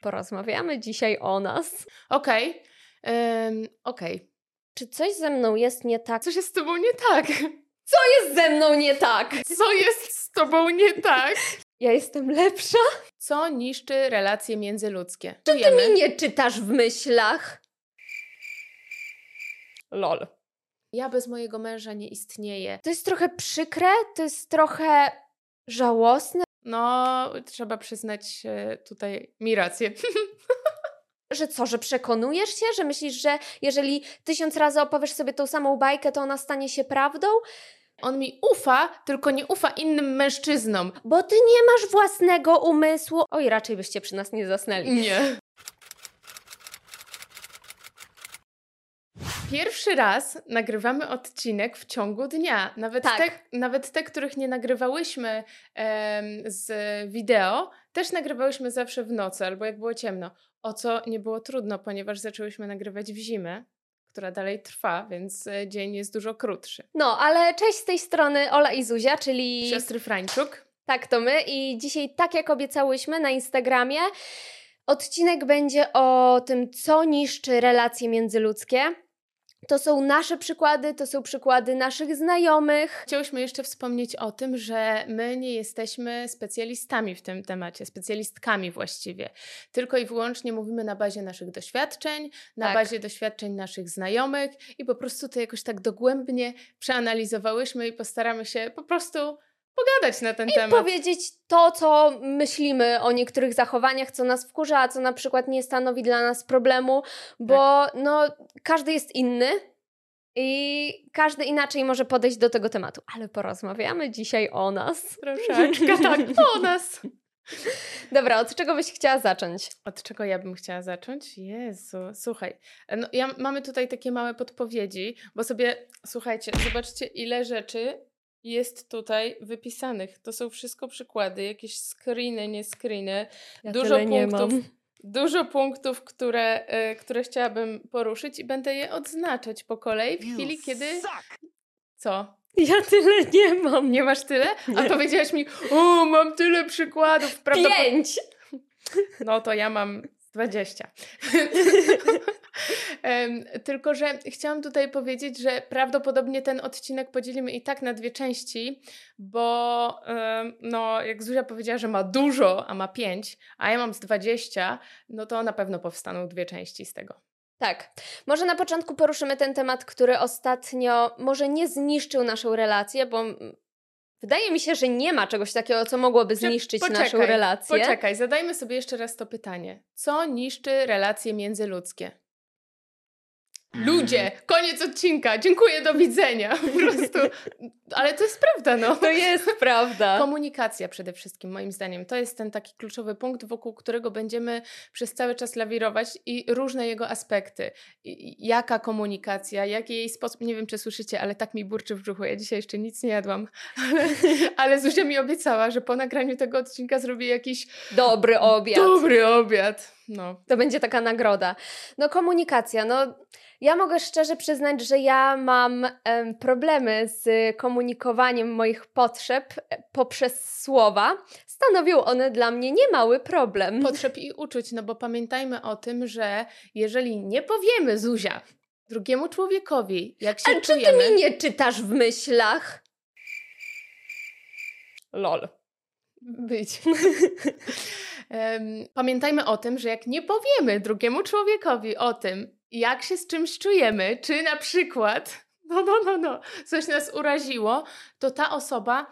Porozmawiamy dzisiaj o nas. Okej, okay. okej. Czy coś ze mną jest nie tak? Coś jest z tobą nie tak. Co jest ze mną nie tak? Co jest z tobą nie tak? Ja jestem lepsza? Co niszczy relacje międzyludzkie? Czy ty mi nie czytasz w myślach? Lol. Ja bez mojego męża nie istnieję. To jest trochę przykre, to jest trochę żałosne. No, trzeba przyznać tutaj mi rację. Że co, że przekonujesz się? Że myślisz, że jeżeli tysiąc razy opowiesz sobie tą samą bajkę, to ona stanie się prawdą? On mi ufa, tylko nie ufa innym mężczyznom. Bo ty nie masz własnego umysłu. Oj, raczej byście przy nas nie zasnęli. Nie. Pierwszy raz nagrywamy odcinek w ciągu dnia. Nawet, tak. te, nawet te, których nie nagrywałyśmy em, z wideo, też nagrywałyśmy zawsze w nocy albo jak było ciemno. O co nie było trudno, ponieważ zaczęłyśmy nagrywać w zimę która dalej trwa, więc e, dzień jest dużo krótszy. No, ale cześć z tej strony Ola i Zuzia, czyli... Siostry Frańczuk. Tak, to my i dzisiaj, tak jak obiecałyśmy na Instagramie, odcinek będzie o tym, co niszczy relacje międzyludzkie. To są nasze przykłady, to są przykłady naszych znajomych. Chciałyśmy jeszcze wspomnieć o tym, że my nie jesteśmy specjalistami w tym temacie, specjalistkami właściwie. Tylko i wyłącznie mówimy na bazie naszych doświadczeń, na tak. bazie doświadczeń naszych znajomych i po prostu to jakoś tak dogłębnie przeanalizowałyśmy i postaramy się po prostu pogadać na ten I temat. powiedzieć to, co myślimy o niektórych zachowaniach, co nas wkurza, a co na przykład nie stanowi dla nas problemu, bo tak. no, każdy jest inny. I każdy inaczej może podejść do tego tematu, ale porozmawiamy dzisiaj o nas. Troszeczkę, tak, o nas. Dobra, od czego byś chciała zacząć? Od czego ja bym chciała zacząć? Jezu, słuchaj. No, ja, mamy tutaj takie małe podpowiedzi, bo sobie, słuchajcie, zobaczcie, ile rzeczy jest tutaj wypisanych. To są wszystko przykłady, jakieś screeny, nie screeny. Ja dużo punktów. Dużo punktów, które, y, które chciałabym poruszyć i będę je odznaczać po kolei w chwili, kiedy. Co? Ja tyle nie mam. Nie masz tyle? Nie. A powiedziałaś mi, o, mam tyle przykładów. Pięć! No to ja mam 20. Tylko, że chciałam tutaj powiedzieć, że prawdopodobnie ten odcinek podzielimy i tak na dwie części, bo no, jak Zuzia powiedziała, że ma dużo, a ma 5, a ja mam z 20, no to na pewno powstaną dwie części z tego. Tak. Może na początku poruszymy ten temat, który ostatnio może nie zniszczył naszą relację, bo Wydaje mi się, że nie ma czegoś takiego, co mogłoby zniszczyć poczekaj, naszą relację. Poczekaj, zadajmy sobie jeszcze raz to pytanie. Co niszczy relacje międzyludzkie? Ludzie, koniec odcinka, dziękuję, do widzenia. Po prostu, ale to jest prawda, no. To jest prawda. Komunikacja przede wszystkim, moim zdaniem. To jest ten taki kluczowy punkt, wokół którego będziemy przez cały czas lawirować i różne jego aspekty. I, jaka komunikacja, jaki jej sposób, nie wiem czy słyszycie, ale tak mi burczy w brzuchu, ja dzisiaj jeszcze nic nie jadłam, ale, ale Zuzia mi obiecała, że po nagraniu tego odcinka zrobię jakiś... Dobry obiad. Dobry obiad. No. To będzie taka nagroda. No komunikacja, no ja mogę szczerze przyznać, że ja mam em, problemy z komunikowaniem moich potrzeb e, poprzez słowa. Stanowią one dla mnie niemały problem. Potrzeb i uczuć, no bo pamiętajmy o tym, że jeżeli nie powiemy Zuzia drugiemu człowiekowi, jak się A czujemy... czy ty mi nie czytasz w myślach? Lol. Być. Pamiętajmy o tym, że jak nie powiemy drugiemu człowiekowi o tym, jak się z czymś czujemy, czy na przykład, no, no, no, no, coś nas uraziło, to ta osoba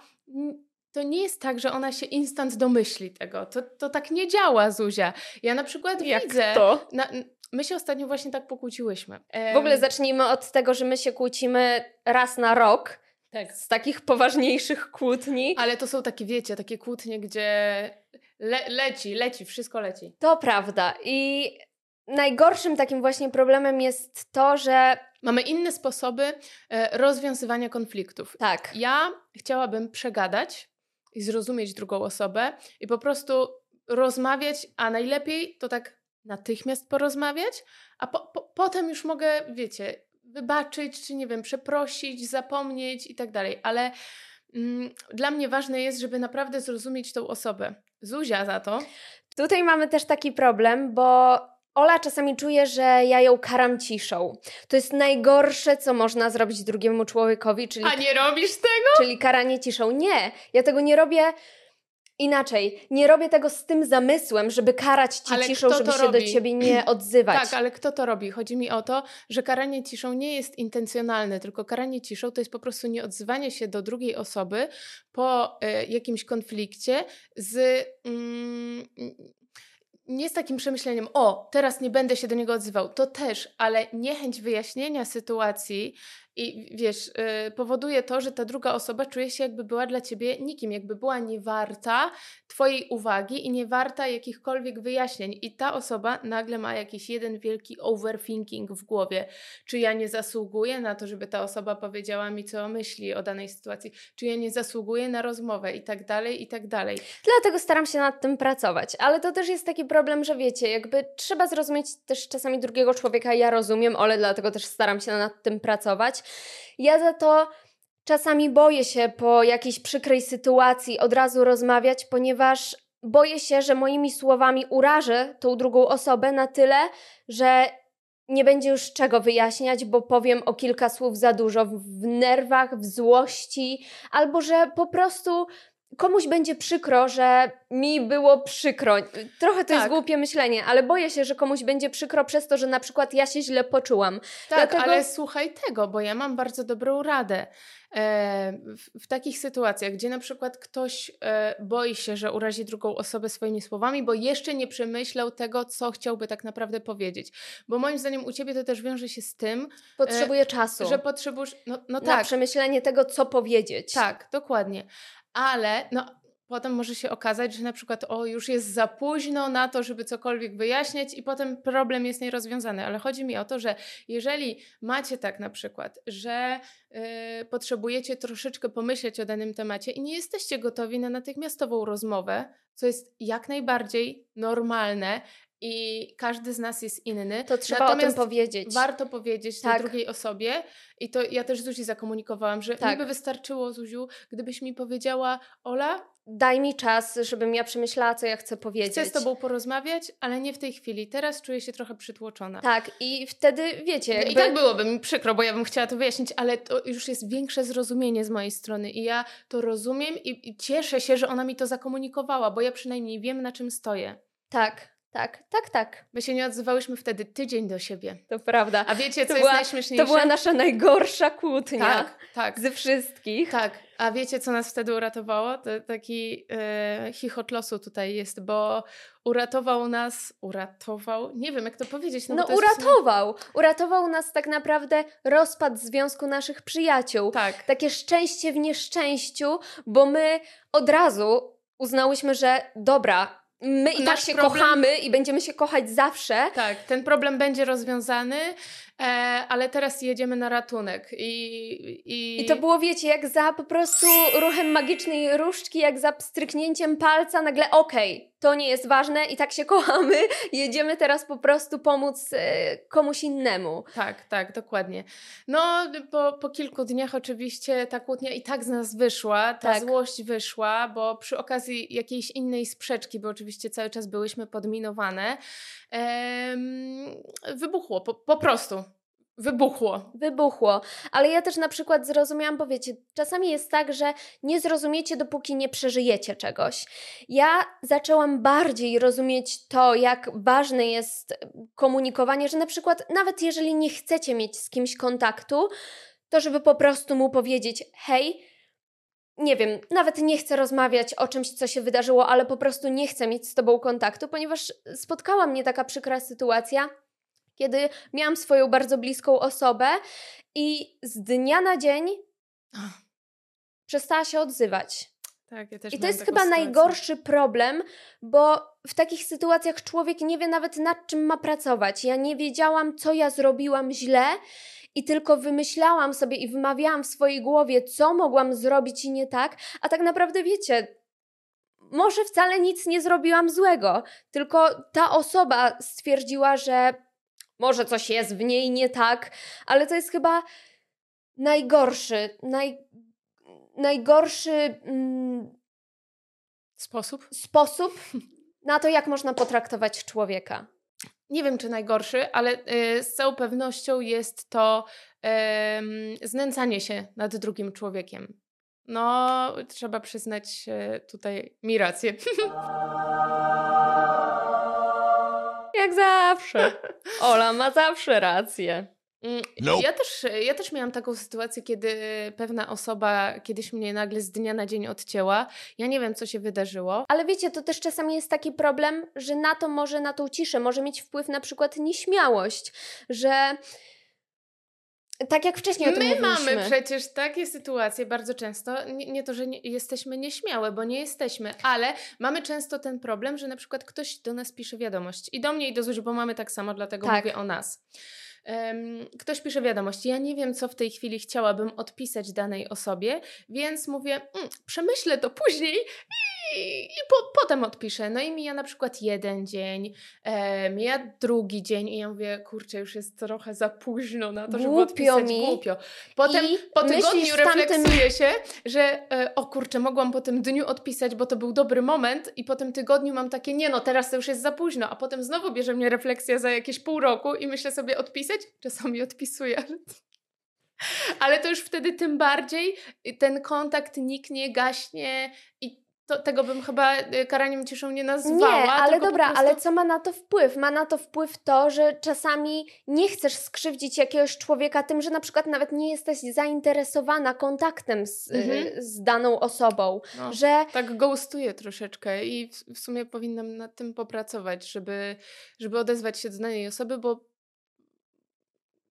to nie jest tak, że ona się instant domyśli tego. To, to tak nie działa, Zuzia. Ja na przykład Jak widzę. To? Na, my się ostatnio właśnie tak pokłóciłyśmy. W ogóle zacznijmy od tego, że my się kłócimy raz na rok. Tak. Z takich poważniejszych kłótni. Ale to są takie, wiecie, takie kłótnie, gdzie le leci, leci, wszystko leci. To prawda. I najgorszym takim właśnie problemem jest to, że. Mamy inne sposoby e, rozwiązywania konfliktów. Tak. Ja chciałabym przegadać i zrozumieć drugą osobę i po prostu rozmawiać, a najlepiej to tak natychmiast porozmawiać, a po, po, potem już mogę, wiecie, wybaczyć, czy nie wiem, przeprosić, zapomnieć i tak dalej, ale mm, dla mnie ważne jest, żeby naprawdę zrozumieć tą osobę. Zuzia za to Tutaj mamy też taki problem, bo Ola czasami czuje, że ja ją karam ciszą. To jest najgorsze, co można zrobić drugiemu człowiekowi, czyli. A nie robisz tego? Czyli karanie ciszą. Nie, ja tego nie robię Inaczej, nie robię tego z tym zamysłem, żeby karać ci ale ciszą, żeby się robi? do ciebie nie odzywać. Tak, ale kto to robi? Chodzi mi o to, że karanie ciszą nie jest intencjonalne, tylko karanie ciszą to jest po prostu nieodzywanie się do drugiej osoby po y, jakimś konflikcie z. Mm, nie z takim przemyśleniem, o, teraz nie będę się do niego odzywał, to też, ale niechęć wyjaśnienia sytuacji i wiesz, yy, powoduje to, że ta druga osoba czuje się, jakby była dla ciebie nikim, jakby była niewarta twojej uwagi i niewarta jakichkolwiek wyjaśnień. I ta osoba nagle ma jakiś jeden wielki overthinking w głowie. Czy ja nie zasługuję na to, żeby ta osoba powiedziała mi, co myśli o danej sytuacji? Czy ja nie zasługuję na rozmowę i tak dalej, i tak dalej. Dlatego staram się nad tym pracować. Ale to też jest taki problem, że wiecie, jakby trzeba zrozumieć też czasami drugiego człowieka. Ja rozumiem, ale dlatego też staram się nad tym pracować. Ja za to czasami boję się po jakiejś przykrej sytuacji od razu rozmawiać, ponieważ boję się, że moimi słowami urażę tą drugą osobę na tyle, że nie będzie już czego wyjaśniać, bo powiem o kilka słów za dużo w nerwach, w złości, albo że po prostu komuś będzie przykro, że mi było przykro. Trochę to tak. jest głupie myślenie, ale boję się, że komuś będzie przykro przez to, że na przykład ja się źle poczułam. Tak, Dlatego... ale słuchaj tego, bo ja mam bardzo dobrą radę. E, w, w, takich sytuacjach, gdzie na przykład ktoś e, boi się, że urazi drugą osobę swoimi słowami, bo jeszcze nie przemyślał tego, co chciałby tak naprawdę powiedzieć. Bo moim zdaniem u ciebie to też wiąże się z tym. Potrzebuje e, czasu. Że potrzebujesz. No, no Na tak. przemyślenie tego, co powiedzieć. Tak, dokładnie ale no, potem może się okazać, że na przykład o, już jest za późno na to, żeby cokolwiek wyjaśniać i potem problem jest nierozwiązany. Ale chodzi mi o to, że jeżeli macie tak na przykład, że yy, potrzebujecie troszeczkę pomyśleć o danym temacie i nie jesteście gotowi na natychmiastową rozmowę, co jest jak najbardziej normalne, i każdy z nas jest inny. To trzeba Natomiast o tym powiedzieć. Warto powiedzieć tak. tej drugiej osobie i to ja też Zuzi zakomunikowałam, że tak. mi by wystarczyło, Zuziu, gdybyś mi powiedziała, Ola, daj mi czas, żebym ja przemyślała, co ja chcę powiedzieć. Chcę z tobą porozmawiać, ale nie w tej chwili. Teraz czuję się trochę przytłoczona. Tak, i wtedy wiecie. Jakby... I tak byłoby mi przykro, bo ja bym chciała to wyjaśnić, ale to już jest większe zrozumienie z mojej strony i ja to rozumiem i, i cieszę się, że ona mi to zakomunikowała, bo ja przynajmniej wiem, na czym stoję. Tak, tak, tak, tak. My się nie odzywałyśmy wtedy tydzień do siebie. To prawda. A wiecie, co to jest była, najśmieszniejsze? To była nasza najgorsza kłótnia. Tak, tak. Ze wszystkich. Tak. A wiecie, co nas wtedy uratowało? To taki e, chichot losu tutaj jest, bo uratował nas, uratował, nie wiem jak to powiedzieć. No, no uratował. Sumie... Uratował nas tak naprawdę rozpad związku naszych przyjaciół. Tak. Takie szczęście w nieszczęściu, bo my od razu uznałyśmy, że dobra, my i tak się problem... kochamy i będziemy się kochać zawsze. Tak, ten problem będzie rozwiązany, e, ale teraz jedziemy na ratunek. I, i... I to było, wiecie, jak za po prostu ruchem magicznej różdżki, jak za stryknięciem palca, nagle okej, okay, to nie jest ważne i tak się kochamy, jedziemy teraz po prostu pomóc e, komuś innemu. Tak, tak, dokładnie. No, po, po kilku dniach oczywiście ta kłótnia i tak z nas wyszła, ta tak. złość wyszła, bo przy okazji jakiejś innej sprzeczki, bo oczywiście cały czas byłyśmy podminowane, wybuchło po, po prostu. Wybuchło. Wybuchło. Ale ja też na przykład zrozumiałam, bo wiecie, czasami jest tak, że nie zrozumiecie, dopóki nie przeżyjecie czegoś. Ja zaczęłam bardziej rozumieć to, jak ważne jest komunikowanie, że na przykład nawet jeżeli nie chcecie mieć z kimś kontaktu, to żeby po prostu mu powiedzieć: hej, nie wiem, nawet nie chcę rozmawiać o czymś, co się wydarzyło, ale po prostu nie chcę mieć z tobą kontaktu, ponieważ spotkała mnie taka przykra sytuacja kiedy miałam swoją bardzo bliską osobę i z dnia na dzień przestała się odzywać. Tak, ja też I to jest chyba sytuację. najgorszy problem, bo w takich sytuacjach człowiek nie wie nawet nad czym ma pracować. Ja nie wiedziałam, co ja zrobiłam źle i tylko wymyślałam sobie i wymawiałam w swojej głowie, co mogłam zrobić i nie tak, a tak naprawdę wiecie, może wcale nic nie zrobiłam złego, tylko ta osoba stwierdziła, że może coś jest w niej nie tak, ale to jest chyba najgorszy, naj, najgorszy mm, sposób. Sposób na to, jak można potraktować człowieka. Nie wiem, czy najgorszy, ale y, z całą pewnością jest to znęcanie się nad drugim człowiekiem. No, trzeba przyznać tutaj mi rację. Jak zawsze. Ola ma zawsze rację. No. Ja, też, ja też miałam taką sytuację, kiedy pewna osoba kiedyś mnie nagle z dnia na dzień odcięła. Ja nie wiem, co się wydarzyło. Ale wiecie, to też czasami jest taki problem, że na to może, na tą ciszę może mieć wpływ na przykład nieśmiałość, że tak jak wcześniej o tym My mówiliśmy. mamy przecież takie sytuacje bardzo często, nie, nie to, że nie, jesteśmy nieśmiałe, bo nie jesteśmy, ale mamy często ten problem, że na przykład ktoś do nas pisze wiadomość i do mnie i do Zuzi, bo mamy tak samo, dlatego tak. mówię o nas. Ktoś pisze wiadomość, ja nie wiem, co w tej chwili chciałabym odpisać danej osobie, więc mówię, mm, przemyślę to później i, i po, potem odpiszę. No i mija na przykład jeden dzień, e, mija drugi dzień i ja mówię, kurczę, już jest trochę za późno na to, żeby Głupio odpisać mi. głupio. Potem I po tygodniu refleksuję się, że e, o kurczę, mogłam po tym dniu odpisać, bo to był dobry moment i po tym tygodniu mam takie, nie no, teraz to już jest za późno, a potem znowu bierze mnie refleksja za jakieś pół roku i myślę sobie odpisać, czasami odpisuję, ale... Ale to już wtedy tym bardziej ten kontakt niknie, gaśnie i to, tego bym chyba y, karaniem ciszą nie nazwała. Nie, ale dobra, prostu... ale co ma na to wpływ? Ma na to wpływ to, że czasami nie chcesz skrzywdzić jakiegoś człowieka tym, że na przykład nawet nie jesteś zainteresowana kontaktem z, y, mhm. z daną osobą. No, że... Tak ghostuje troszeczkę i w sumie powinnam nad tym popracować, żeby, żeby odezwać się do danej osoby, bo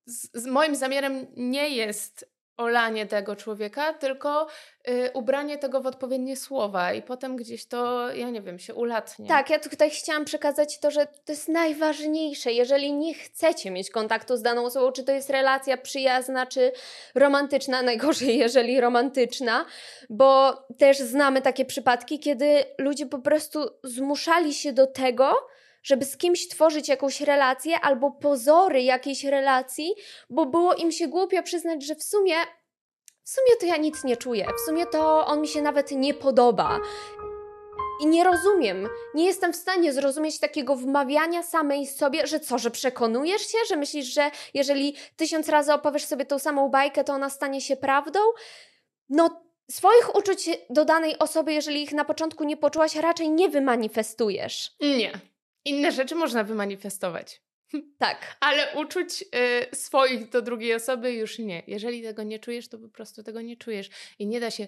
z, z moim zamiarem nie jest olanie tego człowieka, tylko y, ubranie tego w odpowiednie słowa i potem gdzieś to, ja nie wiem, się ulatnie. Tak, ja tutaj chciałam przekazać to, że to jest najważniejsze. Jeżeli nie chcecie mieć kontaktu z daną osobą, czy to jest relacja przyjazna, czy romantyczna, najgorzej jeżeli romantyczna, bo też znamy takie przypadki, kiedy ludzie po prostu zmuszali się do tego, żeby z kimś tworzyć jakąś relację albo pozory jakiejś relacji, bo było im się głupio przyznać, że w sumie w sumie to ja nic nie czuję, w sumie to on mi się nawet nie podoba. I nie rozumiem, nie jestem w stanie zrozumieć takiego wmawiania samej sobie, że co, że przekonujesz się, że myślisz, że jeżeli tysiąc razy opowiesz sobie tą samą bajkę, to ona stanie się prawdą? No, swoich uczuć do danej osoby, jeżeli ich na początku nie poczułaś, raczej nie wymanifestujesz. Nie. Inne rzeczy można wymanifestować. Tak. Ale uczuć y, swoich do drugiej osoby już nie. Jeżeli tego nie czujesz, to po prostu tego nie czujesz. I nie da się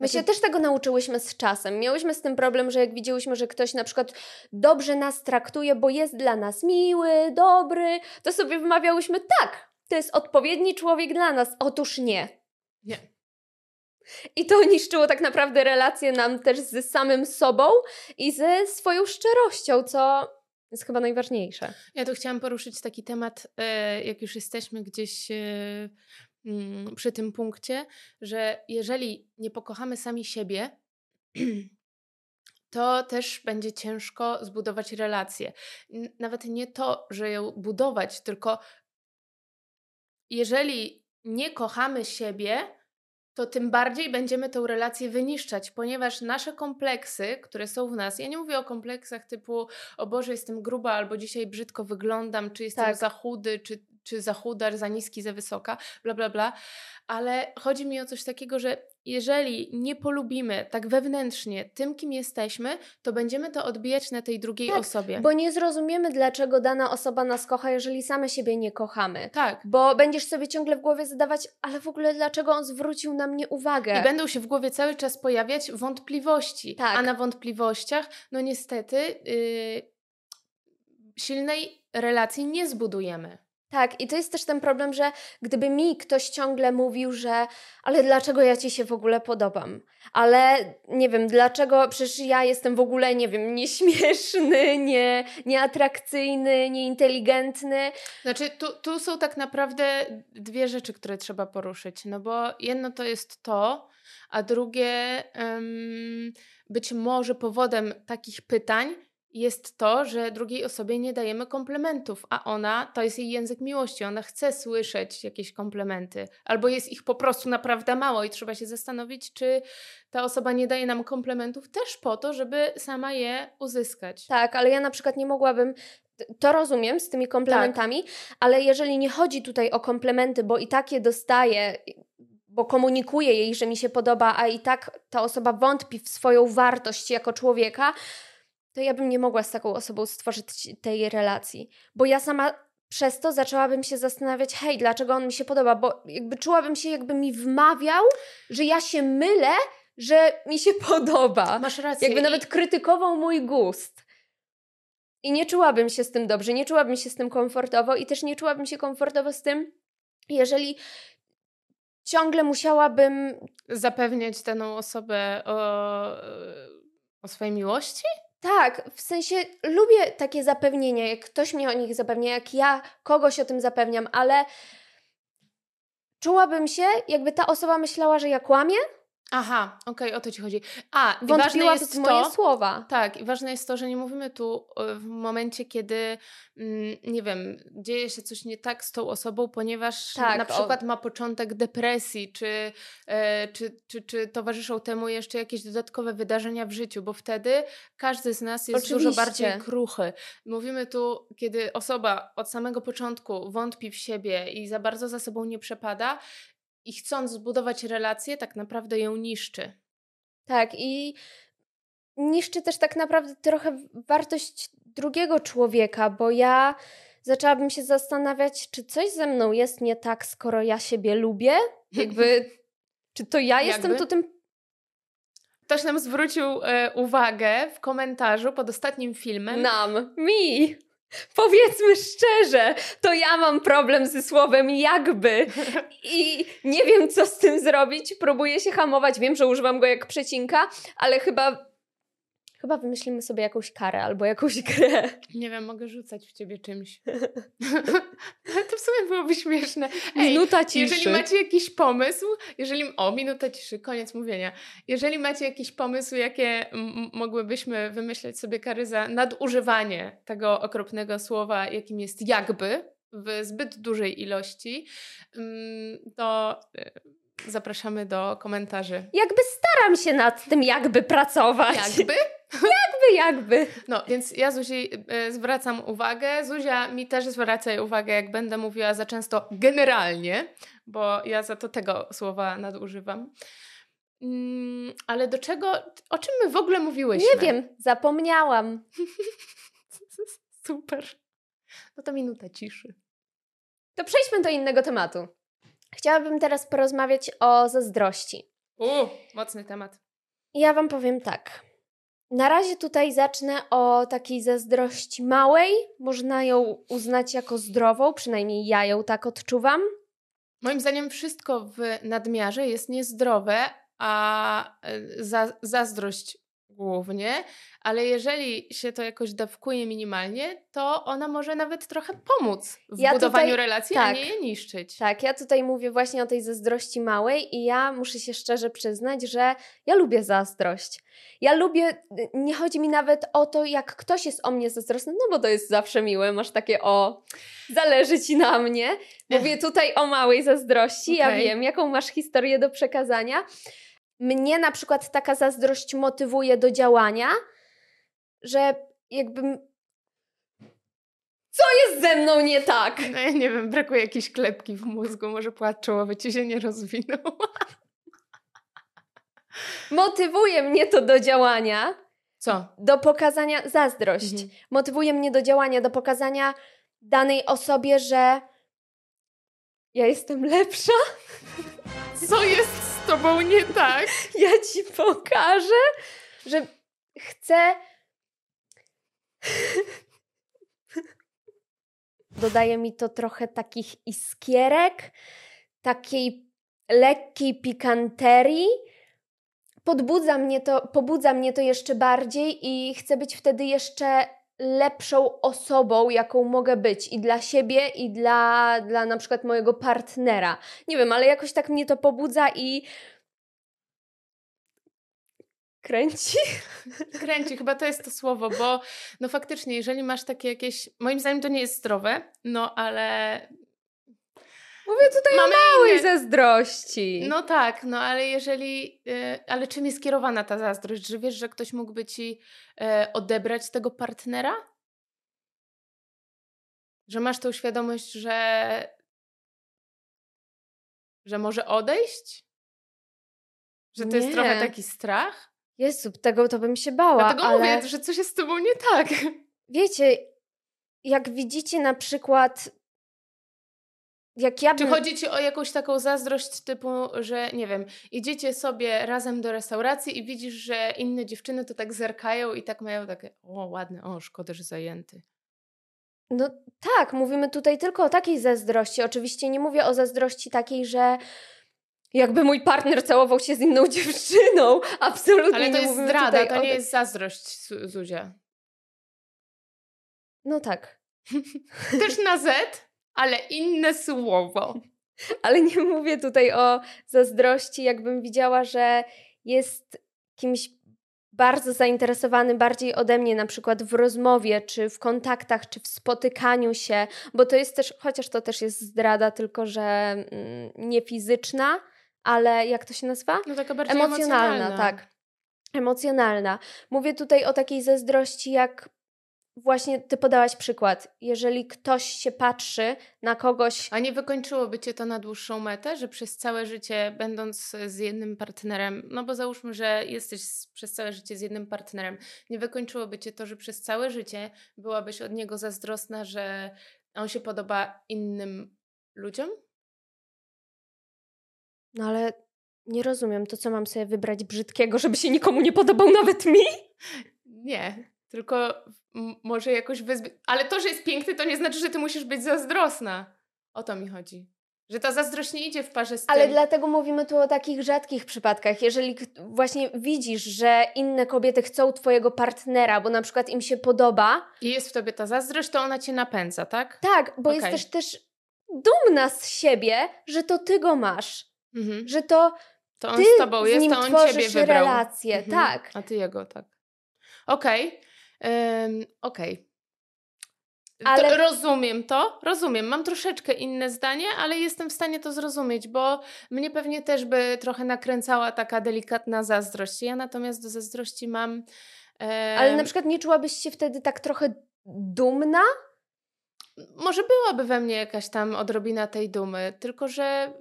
My się też tego nauczyłyśmy z czasem. Miałyśmy z tym problem, że jak widziałyśmy, że ktoś na przykład dobrze nas traktuje, bo jest dla nas miły, dobry, to sobie wymawiałyśmy tak, to jest odpowiedni człowiek dla nas. Otóż nie. Nie. I to niszczyło tak naprawdę relacje nam też ze samym sobą i ze swoją szczerością, co jest chyba najważniejsze. Ja tu chciałam poruszyć taki temat, e, jak już jesteśmy gdzieś e, mm, przy tym punkcie, że jeżeli nie pokochamy sami siebie, to też będzie ciężko zbudować relację. Nawet nie to, że ją budować, tylko jeżeli nie kochamy siebie, to tym bardziej będziemy tę relację wyniszczać, ponieważ nasze kompleksy, które są w nas, ja nie mówię o kompleksach typu o Boże, jestem gruba albo dzisiaj brzydko wyglądam, czy jestem tak. za chudy, czy, czy za chudar, za niski, za wysoka, bla, bla, bla, ale chodzi mi o coś takiego, że jeżeli nie polubimy tak wewnętrznie tym, kim jesteśmy, to będziemy to odbijać na tej drugiej tak, osobie. Bo nie zrozumiemy, dlaczego dana osoba nas kocha, jeżeli same siebie nie kochamy. Tak. Bo będziesz sobie ciągle w głowie zadawać, ale w ogóle dlaczego on zwrócił na mnie uwagę? I będą się w głowie cały czas pojawiać wątpliwości. Tak. A na wątpliwościach, no niestety, yy, silnej relacji nie zbudujemy. Tak, i to jest też ten problem, że gdyby mi ktoś ciągle mówił, że ale dlaczego ja ci się w ogóle podobam? Ale nie wiem, dlaczego przecież ja jestem w ogóle, nie wiem, nieśmieszny, nie, nieatrakcyjny, nieinteligentny. Znaczy, tu, tu są tak naprawdę dwie rzeczy, które trzeba poruszyć. No bo jedno to jest to, a drugie um, być może powodem takich pytań jest to, że drugiej osobie nie dajemy komplementów, a ona, to jest jej język miłości, ona chce słyszeć jakieś komplementy, albo jest ich po prostu naprawdę mało i trzeba się zastanowić, czy ta osoba nie daje nam komplementów też po to, żeby sama je uzyskać. Tak, ale ja na przykład nie mogłabym to rozumiem z tymi komplementami, tak. ale jeżeli nie chodzi tutaj o komplementy, bo i tak je dostaję, bo komunikuję jej, że mi się podoba, a i tak ta osoba wątpi w swoją wartość jako człowieka, to ja bym nie mogła z taką osobą stworzyć tej relacji. Bo ja sama przez to zaczęłabym się zastanawiać, hej, dlaczego on mi się podoba, bo jakby czułabym się, jakby mi wmawiał, że ja się mylę, że mi się podoba. Masz rację. Jakby nawet krytykował mój gust. I nie czułabym się z tym dobrze, nie czułabym się z tym komfortowo i też nie czułabym się komfortowo z tym, jeżeli ciągle musiałabym zapewniać daną osobę o, o swojej miłości? Tak, w sensie lubię takie zapewnienia, jak ktoś mnie o nich zapewnia, jak ja kogoś o tym zapewniam, ale czułabym się, jakby ta osoba myślała, że ja kłamię, Aha, okej, okay, o to ci chodzi. A, i ważne jest w moje to, słowa. Tak, i ważne jest to, że nie mówimy tu e, w momencie, kiedy, mm, nie wiem, dzieje się coś nie tak z tą osobą, ponieważ tak, na przykład o... ma początek depresji, czy, e, czy, czy, czy towarzyszą temu jeszcze jakieś dodatkowe wydarzenia w życiu, bo wtedy każdy z nas jest Oczywiście. dużo bardziej kruchy. Mówimy tu, kiedy osoba od samego początku wątpi w siebie i za bardzo za sobą nie przepada, i chcąc zbudować relację, tak naprawdę ją niszczy. Tak, i niszczy też tak naprawdę trochę wartość drugiego człowieka, bo ja zaczęłabym się zastanawiać, czy coś ze mną jest nie tak, skoro ja siebie lubię. Jakby, czy to ja Jakby? jestem tu tym. Ktoś nam zwrócił e, uwagę w komentarzu pod ostatnim filmem. Nam, mi. Powiedzmy szczerze, to ja mam problem ze słowem jakby i nie wiem, co z tym zrobić. Próbuję się hamować. Wiem, że używam go jak przecinka, ale chyba Chyba wymyślimy sobie jakąś karę albo jakąś grę. Nie wiem, mogę rzucać w ciebie czymś. to w sumie byłoby śmieszne. Ej, minuta ciszy. Jeżeli macie jakiś pomysł, jeżeli... O, minuta ciszy, koniec mówienia. Jeżeli macie jakiś pomysł, jakie mogłybyśmy wymyśleć sobie kary za nadużywanie tego okropnego słowa, jakim jest jakby, w zbyt dużej ilości, to y, zapraszamy do komentarzy. Jakby staram się nad tym jakby pracować. Jakby? Jakby, jakby. No, więc ja Zuzi y, zwracam uwagę. Zuzia mi też zwraca uwagę, jak będę mówiła za często generalnie, bo ja za to tego słowa nadużywam. Mm, ale do czego, o czym my w ogóle mówiłyśmy? Nie wiem, zapomniałam. Super. No to minuta ciszy. To przejdźmy do innego tematu. Chciałabym teraz porozmawiać o zazdrości. Uuu, mocny temat. Ja Wam powiem tak. Na razie tutaj zacznę o takiej zazdrości małej. Można ją uznać jako zdrową, przynajmniej ja ją tak odczuwam. Moim zdaniem wszystko w nadmiarze jest niezdrowe, a e, za, zazdrość głównie, ale jeżeli się to jakoś dawkuje minimalnie, to ona może nawet trochę pomóc w ja budowaniu tutaj, relacji, tak, a nie je niszczyć. Tak, ja tutaj mówię właśnie o tej zazdrości małej i ja muszę się szczerze przyznać, że ja lubię zazdrość. Ja lubię, nie chodzi mi nawet o to, jak ktoś jest o mnie zazdrosny, no bo to jest zawsze miłe, masz takie o, zależy ci na mnie. Mówię tutaj o małej zazdrości, okay. ja wiem, jaką masz historię do przekazania, mnie na przykład taka zazdrość motywuje do działania, że jakbym. Co jest ze mną nie tak? No ja nie wiem, brakuje jakiejś klepki w mózgu, może płat czołowy ci się nie rozwinął. Motywuje mnie to do działania. Co? Do pokazania zazdrość. Mhm. Motywuje mnie do działania, do pokazania danej osobie, że ja jestem lepsza. Co jest tobą nie tak? Ja ci pokażę, że chcę. Dodaje mi to trochę takich iskierek, takiej lekkiej pikanterii. Podbudza mnie to, pobudza mnie to jeszcze bardziej i chcę być wtedy jeszcze lepszą osobą, jaką mogę być i dla siebie, i dla, dla na przykład mojego partnera. Nie wiem, ale jakoś tak mnie to pobudza i Kręci? Kręci, chyba to jest to słowo, bo no faktycznie, jeżeli masz takie jakieś, moim zdaniem to nie jest zdrowe, no ale Mówię tutaj Mamy o małej inne... zazdrości. No tak, no ale jeżeli, yy, ale czym jest kierowana ta zazdrość? Że wiesz, że ktoś mógłby ci yy, odebrać tego partnera? Że masz tą świadomość, że że może odejść? Że to nie. jest trochę taki strach? Jezu, tego to bym się bała. Dlatego ale... mówię, że coś jest z tobą nie tak. Wiecie, jak widzicie na przykład jak ja bym... Czy chodzi ci o jakąś taką zazdrość typu, że nie wiem, idziecie sobie razem do restauracji i widzisz, że inne dziewczyny to tak zerkają i tak mają takie, o ładne, o szkoda, że zajęty. No tak, mówimy tutaj tylko o takiej zazdrości. Oczywiście nie mówię o zazdrości takiej, że jakby mój partner całował się z inną dziewczyną. Absolutnie Ale to jest zdrada, to nie jest zazdrość, Zuzia. No tak. Też na Z, ale inne słowo. Ale nie mówię tutaj o zazdrości, jakbym widziała, że jest kimś bardzo zainteresowany bardziej ode mnie, na przykład w rozmowie, czy w kontaktach, czy w spotykaniu się, bo to jest też, chociaż to też jest zdrada, tylko że mm, nie fizyczna, ale jak to się nazywa? No taka bardziej emocjonalna. emocjonalna. tak. Emocjonalna. Mówię tutaj o takiej zazdrości, jak właśnie ty podałaś przykład. Jeżeli ktoś się patrzy na kogoś. A nie wykończyłoby cię to na dłuższą metę, że przez całe życie, będąc z jednym partnerem, no bo załóżmy, że jesteś przez całe życie z jednym partnerem, nie wykończyłoby cię to, że przez całe życie byłabyś od niego zazdrosna, że on się podoba innym ludziom? No ale nie rozumiem, to co mam sobie wybrać brzydkiego, żeby się nikomu nie podobał, nawet mi? Nie, tylko może jakoś wyzbyć. Ale to, że jest piękny, to nie znaczy, że ty musisz być zazdrosna. O to mi chodzi. Że ta zazdrość nie idzie w parze z tym. Ale dlatego mówimy tu o takich rzadkich przypadkach. Jeżeli właśnie widzisz, że inne kobiety chcą twojego partnera, bo na przykład im się podoba. I jest w tobie ta zazdrość, to ona cię napędza, tak? Tak, bo okay. jest też dumna z siebie, że to ty go masz. Mhm. Że to. To on ty z tobą jest, to on ciebie wybrał. relacje, mhm. tak. A ty jego, tak. Okej. Okay. Um, Okej. Okay. Ale... rozumiem to, rozumiem. Mam troszeczkę inne zdanie, ale jestem w stanie to zrozumieć, bo mnie pewnie też by trochę nakręcała taka delikatna zazdrość. Ja natomiast do zazdrości mam. E... Ale na przykład nie czułabyś się wtedy tak trochę dumna? Może byłaby we mnie jakaś tam odrobina tej dumy, tylko że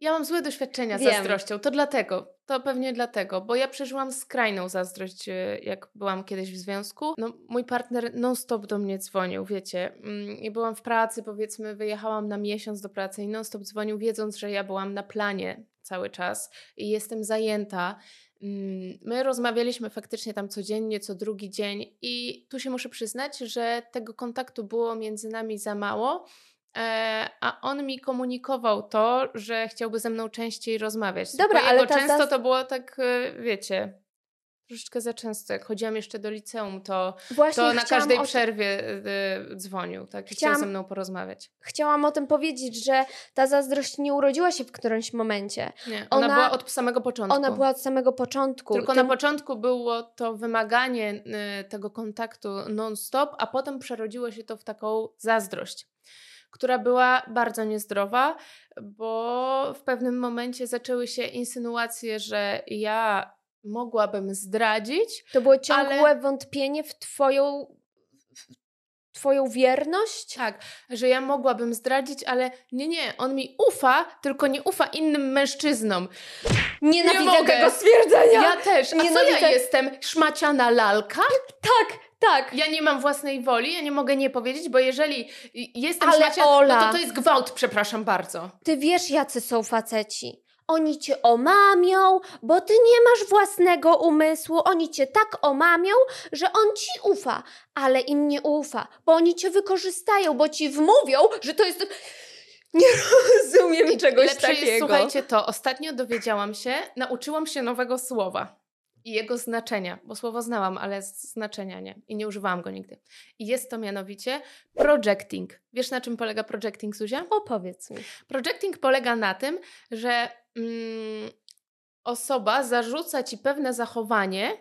ja mam złe doświadczenia z zazdrością, to dlatego, to pewnie dlatego, bo ja przeżyłam skrajną zazdrość, e, jak byłam kiedyś w związku. No, mój partner non-stop do mnie dzwonił, wiecie. Mm, I byłam w pracy, powiedzmy, wyjechałam na miesiąc do pracy i non-stop dzwonił, wiedząc, że ja byłam na planie cały czas i jestem zajęta. Mm, my rozmawialiśmy faktycznie tam codziennie, co drugi dzień, i tu się muszę przyznać, że tego kontaktu było między nami za mało a on mi komunikował to, że chciałby ze mną częściej rozmawiać. Dobra, Tylko ale często zas... to było tak, e, wiecie, troszeczkę za często. Jak chodziłam jeszcze do liceum, to, to na każdej o... przerwie y, dzwonił, tak? Chciałam... Chciał ze mną porozmawiać. Chciałam o tym powiedzieć, że ta zazdrość nie urodziła się w którymś momencie. Nie, ona, ona była od samego początku. Ona była od samego początku. Tylko Tym... na początku było to wymaganie y, tego kontaktu non-stop, a potem przerodziło się to w taką zazdrość która była bardzo niezdrowa, bo w pewnym momencie zaczęły się insynuacje, że ja mogłabym zdradzić. To było ciągłe ale... wątpienie w Twoją Twoją wierność? Tak, że ja mogłabym zdradzić, ale nie, nie, on mi ufa, tylko nie ufa innym mężczyznom. Nienawidzę nie mogę. tego stwierdzenia. Ja też. A Nienawidzę... co ja jestem? Szmaciana lalka? Tak, tak. Ja nie mam własnej woli, ja nie mogę nie powiedzieć, bo jeżeli jestem Ale Ola, no to to jest gwałt, przepraszam bardzo. Ty wiesz, jacy są faceci. Oni cię omamią, bo ty nie masz własnego umysłu. Oni cię tak omamią, że on ci ufa, ale im nie ufa, bo oni cię wykorzystają, bo ci wmówią, że to jest. Nie rozumiem I czegoś lepsze takiego. Jest, słuchajcie, to ostatnio dowiedziałam się, nauczyłam się nowego słowa i jego znaczenia, bo słowo znałam, ale znaczenia nie i nie używałam go nigdy. I jest to mianowicie projecting. Wiesz na czym polega projecting, Zuzia? Opowiedz mi. Projecting polega na tym, że mm, osoba zarzuca ci pewne zachowanie,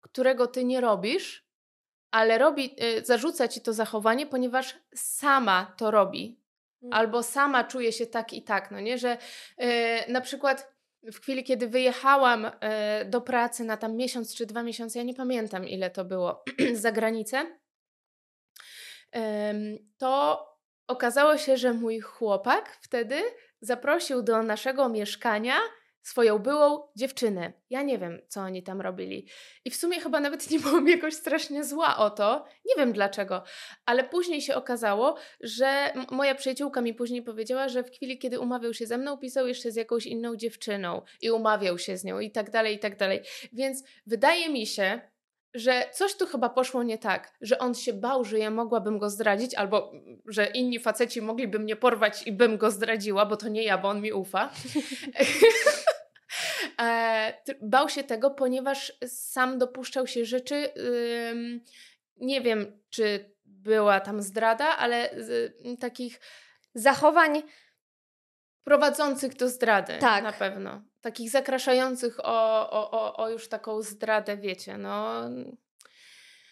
którego ty nie robisz, ale robi, y, zarzuca ci to zachowanie, ponieważ sama to robi. Mm. Albo sama czuje się tak i tak, no nie? Że y, na przykład w chwili, kiedy wyjechałam y, do pracy na tam miesiąc czy dwa miesiące, ja nie pamiętam ile to było, za granicę, to okazało się, że mój chłopak wtedy zaprosił do naszego mieszkania swoją byłą dziewczynę. Ja nie wiem, co oni tam robili. I w sumie chyba nawet nie byłam jakoś strasznie zła o to. Nie wiem dlaczego. Ale później się okazało, że moja przyjaciółka mi później powiedziała, że w chwili, kiedy umawiał się ze mną, pisał jeszcze z jakąś inną dziewczyną i umawiał się z nią i tak dalej, i tak dalej. Więc wydaje mi się, że coś tu chyba poszło nie tak, że on się bał, że ja mogłabym go zdradzić, albo że inni faceci mogliby mnie porwać i bym go zdradziła, bo to nie ja, bo on mi ufa. E, bał się tego, ponieważ sam dopuszczał się rzeczy. nie wiem, czy była tam zdrada, ale takich zachowań prowadzących do zdrady. Tak. Na pewno. Takich zakraszających o, o, o, o już taką zdradę, wiecie, no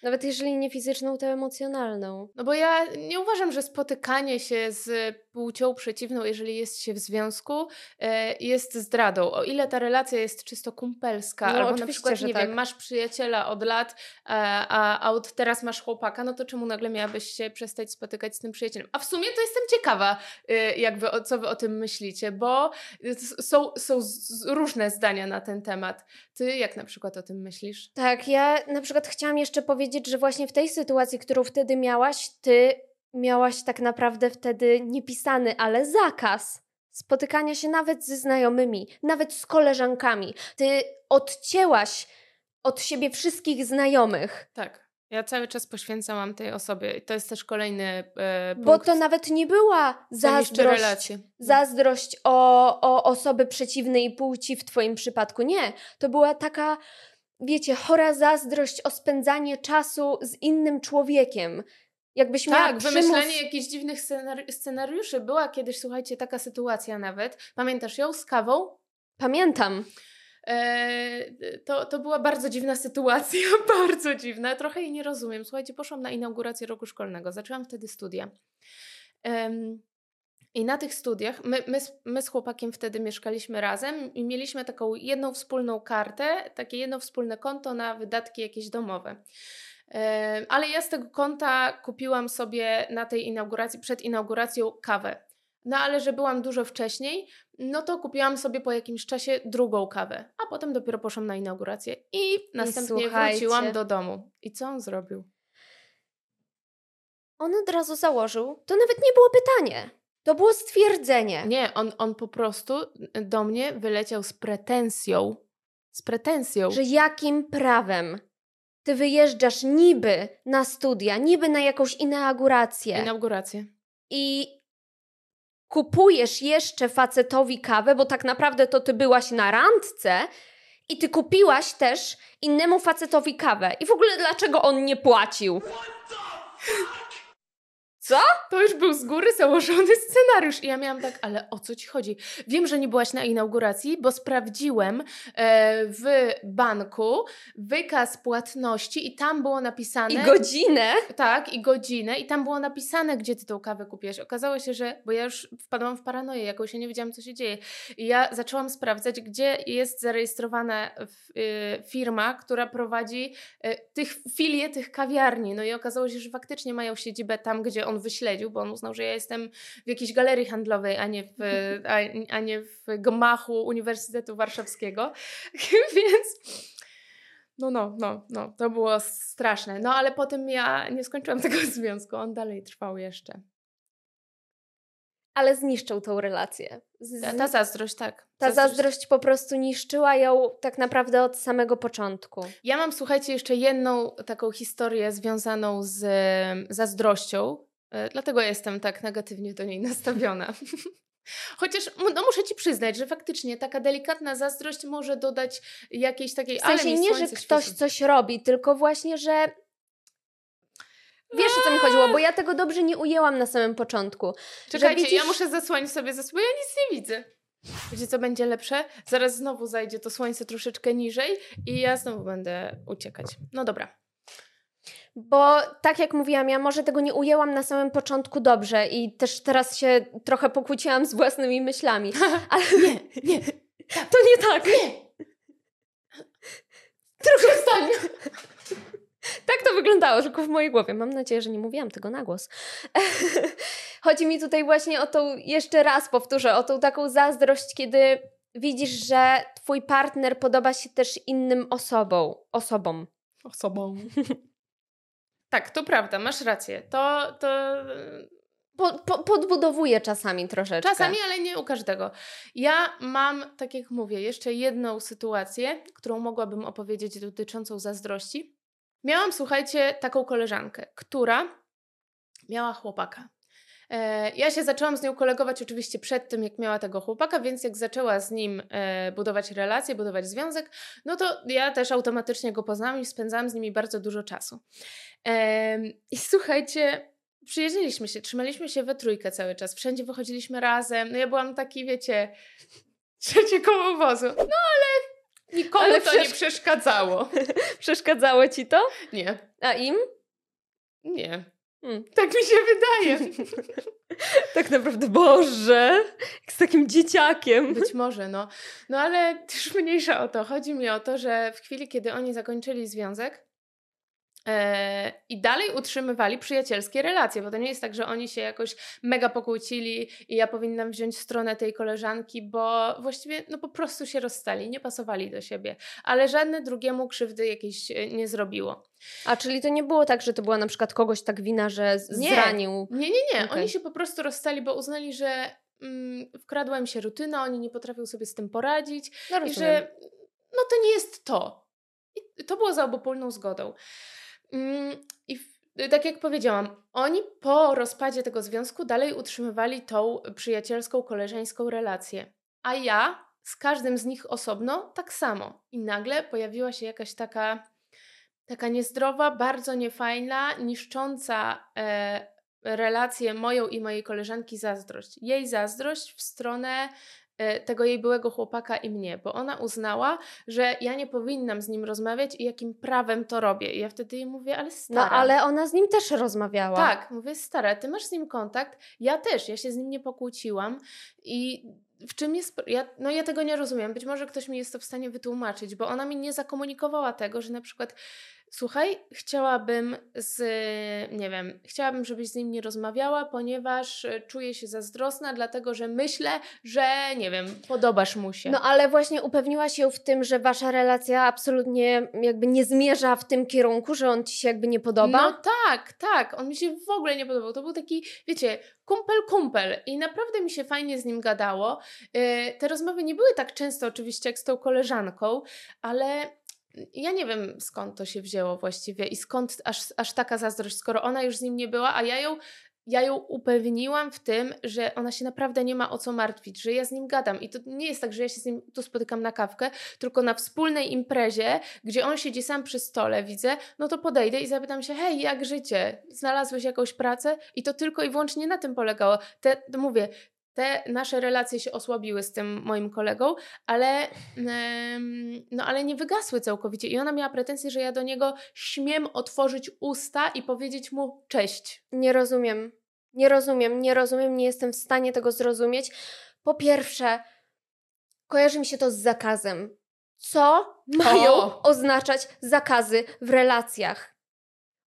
nawet jeżeli nie fizyczną, to emocjonalną. No bo ja nie uważam, że spotykanie się z płcią przeciwną, jeżeli jest się w związku, e, jest zdradą. O ile ta relacja jest czysto kumpelska, no, albo na przykład, nie tak. wiem, masz przyjaciela od lat, a, a od teraz masz chłopaka, no to czemu nagle miałabyś się przestać spotykać z tym przyjacielem? A w sumie to jestem ciekawa, e, jakby co wy o tym myślicie, bo są, są różne zdania na ten temat. Ty jak na przykład o tym myślisz? Tak, ja na przykład chciałam jeszcze powiedzieć, że właśnie w tej sytuacji, którą wtedy miałaś, ty miałaś tak naprawdę wtedy niepisany, ale zakaz spotykania się nawet ze znajomymi, nawet z koleżankami. Ty odcięłaś od siebie wszystkich znajomych. Tak. Ja cały czas poświęcałam tej osobie. I to jest też kolejny e, punkt. Bo to nawet nie była zazdrość, no. zazdrość o, o osoby przeciwnej płci w twoim przypadku. Nie. To była taka, wiecie, chora zazdrość o spędzanie czasu z innym człowiekiem. Jakbyś tak, miała przymus... wymyślenie jakichś dziwnych scenari scenariuszy. Była kiedyś, słuchajcie, taka sytuacja nawet. Pamiętasz ją z kawą? Pamiętam. E, to, to była bardzo dziwna sytuacja, bardzo dziwna. Trochę jej nie rozumiem. Słuchajcie, poszłam na inaugurację roku szkolnego. Zaczęłam wtedy studia. I na tych studiach, my, my, my z chłopakiem wtedy mieszkaliśmy razem i mieliśmy taką jedną wspólną kartę, takie jedno wspólne konto na wydatki jakieś domowe. Ale ja z tego konta kupiłam sobie na tej inauguracji, przed inauguracją kawę. No ale że byłam dużo wcześniej, no to kupiłam sobie po jakimś czasie drugą kawę, a potem dopiero poszłam na inaugurację i następnie I wróciłam do domu. I co on zrobił? On od razu założył, to nawet nie było pytanie. To było stwierdzenie. Nie, on, on po prostu do mnie wyleciał z pretensją. Z pretensją. Że jakim prawem ty wyjeżdżasz niby na studia, niby na jakąś inaugurację. Inaugurację. I kupujesz jeszcze facetowi kawę, bo tak naprawdę to ty byłaś na randce i ty kupiłaś też innemu facetowi kawę. I w ogóle dlaczego on nie płacił? Co? To już był z góry założony scenariusz. I ja miałam tak, ale o co ci chodzi? Wiem, że nie byłaś na inauguracji, bo sprawdziłem e, w banku wykaz płatności i tam było napisane. I godzinę? Tak, i godzinę. I tam było napisane, gdzie ty tą kawę kupiłaś. Okazało się, że, bo ja już wpadłam w paranoję jakąś, ja nie wiedziałam, co się dzieje. I ja zaczęłam sprawdzać, gdzie jest zarejestrowana w, y, firma, która prowadzi y, tych filie tych kawiarni. No i okazało się, że faktycznie mają siedzibę tam, gdzie on on wyśledził, bo on uznał, że ja jestem w jakiejś galerii handlowej, a nie w, a, a nie w gmachu Uniwersytetu Warszawskiego. Więc no, no, no, no, to było straszne. No, ale potem ja nie skończyłam tego związku, on dalej trwał jeszcze. Ale zniszczył tą relację. Z... Ta, ta zazdrość, tak. Ta zazdrość. zazdrość po prostu niszczyła ją tak naprawdę od samego początku. Ja mam, słuchajcie, jeszcze jedną taką historię związaną z zazdrością. E, dlatego jestem tak negatywnie do niej nastawiona. Chociaż no, muszę ci przyznać, że faktycznie taka delikatna zazdrość może dodać jakiejś takiej... W sensie nie, że ktoś coś robi, tylko właśnie, że Wiesz, o co mi chodziło, bo ja tego dobrze nie ujęłam na samym początku. Czekajcie, widzisz... ja muszę zasłonić sobie zasłonę, ja nic nie widzę. Wiecie, co będzie lepsze? Zaraz znowu zajdzie to słońce troszeczkę niżej i ja znowu będę uciekać. No dobra. Bo tak jak mówiłam, ja może tego nie ujęłam na samym początku dobrze i też teraz się trochę pokłóciłam z własnymi myślami. Ale nie, nie. To nie tak. Nie. Trochę stań. Tak to wyglądało, tylko w mojej głowie. Mam nadzieję, że nie mówiłam tego na głos. Chodzi mi tutaj właśnie o tą, jeszcze raz powtórzę, o tą taką zazdrość, kiedy widzisz, że twój partner podoba się też innym osobom. Osobom. Osobom. Tak, to prawda, masz rację. To, to po, po, podbudowuje czasami troszeczkę. Czasami, ale nie u każdego. Ja mam, tak jak mówię, jeszcze jedną sytuację, którą mogłabym opowiedzieć dotyczącą zazdrości. Miałam, słuchajcie, taką koleżankę, która miała chłopaka. E, ja się zaczęłam z nią kolegować oczywiście przed tym, jak miała tego chłopaka, więc jak zaczęła z nim e, budować relacje, budować związek, no to ja też automatycznie go poznałam i spędzałam z nimi bardzo dużo czasu. I słuchajcie, przyjeździliśmy się, trzymaliśmy się we trójkę cały czas, wszędzie wychodziliśmy razem. No ja byłam taki, wiecie, trzecie koło wozu. No ale nikomu ale to przesz... nie przeszkadzało. Przeszkadzało ci to? Nie. A im? Nie. Hmm. Tak mi się wydaje. tak naprawdę, Boże, jak z takim dzieciakiem. Być może, no. No ale też mniejsza o to. Chodzi mi o to, że w chwili, kiedy oni zakończyli związek, I dalej utrzymywali przyjacielskie relacje, bo to nie jest tak, że oni się jakoś mega pokłócili i ja powinnam wziąć stronę tej koleżanki, bo właściwie no po prostu się rozstali, nie pasowali do siebie, ale żadne drugiemu krzywdy jakiejś e, nie zrobiło. A czyli to nie było tak, że to była na przykład kogoś tak wina, że zranił? Nie, nie, nie. Okay. Oni się po prostu rozstali, bo uznali, że mm, wkradła im się rutyna, oni nie potrafią sobie z tym poradzić no, i że no to nie jest to. I to było za obopólną zgodą. Mm, I tak jak powiedziałam, oni po rozpadzie tego związku dalej utrzymywali tą przyjacielską, koleżeńską relację. A ja z każdym z nich osobno tak samo. I nagle pojawiła się jakaś taka, taka niezdrowa, bardzo niefajna, niszcząca e, relację moją i mojej koleżanki zazdrość. Jej zazdrość w stronę tego jej byłego chłopaka i mnie, bo ona uznała, że ja nie powinnam z nim rozmawiać i jakim prawem to robię. I ja wtedy jej mówię, ale stara. No ale ona z nim też rozmawiała. Tak, mówię, stara, ty masz z nim kontakt, ja też, ja się z nim nie pokłóciłam i w czym jest. Ja, no ja tego nie rozumiem. Być może ktoś mi jest to w stanie wytłumaczyć, bo ona mi nie zakomunikowała tego, że na przykład słuchaj, chciałabym z, nie wiem, chciałabym, żebyś z nim nie rozmawiała, ponieważ e, czuję się zazdrosna, dlatego że myślę, że, nie wiem, podobasz mu się. No ale właśnie upewniłaś się w tym, że wasza relacja absolutnie jakby nie zmierza w tym kierunku, że on ci się jakby nie podoba? No tak, tak, on mi się w ogóle nie podobał. To był taki, wiecie, kumpel, kumpel i naprawdę mi się fajnie z nim gadało. E, te rozmowy nie były tak często oczywiście jak z tą koleżanką, ale ja nie wiem skąd to się wzięło właściwie i skąd aż, aż taka zazdrość, skoro ona już z nim nie była, a ja ją, ja ją upewniłam w tym, że ona się naprawdę nie ma o co martwić, że ja z nim gadam. I to nie jest tak, że ja się z nim tu spotykam na kawkę, tylko na wspólnej imprezie, gdzie on siedzi sam przy stole, widzę, no to podejdę i zapytam się, hej, jak życie? Znalazłeś jakąś pracę? I to tylko i wyłącznie na tym polegało. Te, mówię, te nasze relacje się osłabiły z tym moim kolegą, ale, no, ale nie wygasły całkowicie. I ona miała pretensję, że ja do niego śmiem otworzyć usta i powiedzieć mu cześć. Nie rozumiem. Nie rozumiem, nie rozumiem, nie jestem w stanie tego zrozumieć. Po pierwsze, kojarzy mi się to z zakazem. Co mają o. oznaczać zakazy w relacjach?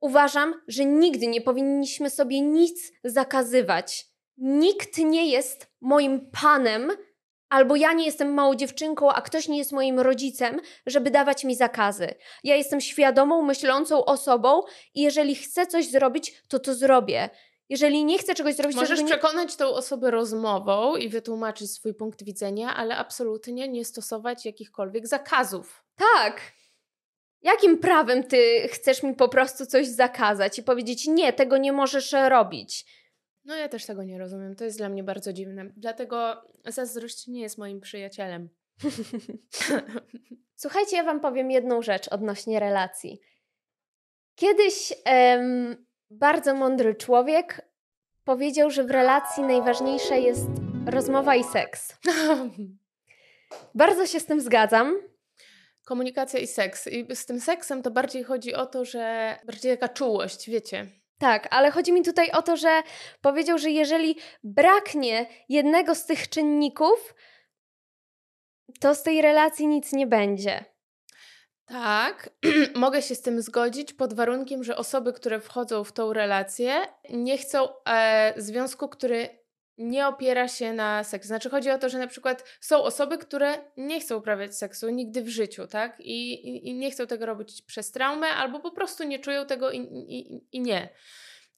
Uważam, że nigdy nie powinniśmy sobie nic zakazywać nikt nie jest moim panem, albo ja nie jestem małą dziewczynką, a ktoś nie jest moim rodzicem, żeby dawać mi zakazy. Ja jestem świadomą, myślącą osobą i jeżeli chcę coś zrobić, to to zrobię. Jeżeli nie chcę czegoś zrobić, Możesz to nie... przekonać tą osobę rozmową i wytłumaczyć swój punkt widzenia, ale absolutnie nie stosować jakichkolwiek zakazów. Tak. Jakim prawem ty chcesz mi po prostu coś zakazać i powiedzieć, nie, tego nie możesz robić? No ja też tego nie rozumiem. To jest dla mnie bardzo dziwne. Dlatego zazdrość nie jest moim przyjacielem. Słuchajcie, ja Wam powiem jedną rzecz odnośnie relacji. Kiedyś em, bardzo mądry człowiek powiedział, że w relacji najważniejsze jest Rozmowa i seks. Bardzo się z tym zgadzam. Komunikacja i seks. I z tym seksem to bardziej chodzi o to, że bardziej jaka czułość, wiecie. Tak, ale chodzi mi tutaj o to, że powiedział, że jeżeli braknie jednego z tych czynników, to z tej relacji nic nie będzie. Tak, mogę się z tym zgodzić pod warunkiem, że osoby, które wchodzą w tą relację, nie chcą e, związku, który nie opiera się na seks. Znaczy chodzi o to, że na przykład są osoby, które nie chcą uprawiać seksu nigdy w życiu, tak? I, i, i nie chcą tego robić przez traumę, albo po prostu nie czują tego i, i, nie.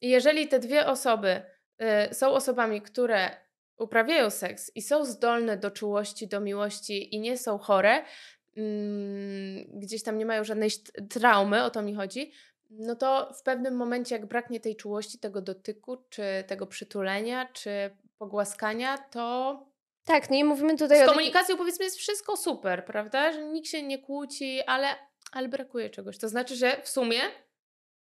Jeżeli te dwie osoby y, są osobami, które uprawiają seks i są zdolne do czułości, do miłości i nie są chore, mm, gdzieś tam nie mają żadnej traumy, o to mi chodzi, no to w pewnym momencie, jak braknie tej czułości, tego dotyku, czy tego przytulenia, czy pogłaskania, to. Tak, nie mówimy tutaj Z o. komunikacją powiedzmy jest wszystko super, prawda? Że nikt się nie kłóci, ale, ale brakuje czegoś. To znaczy, że w sumie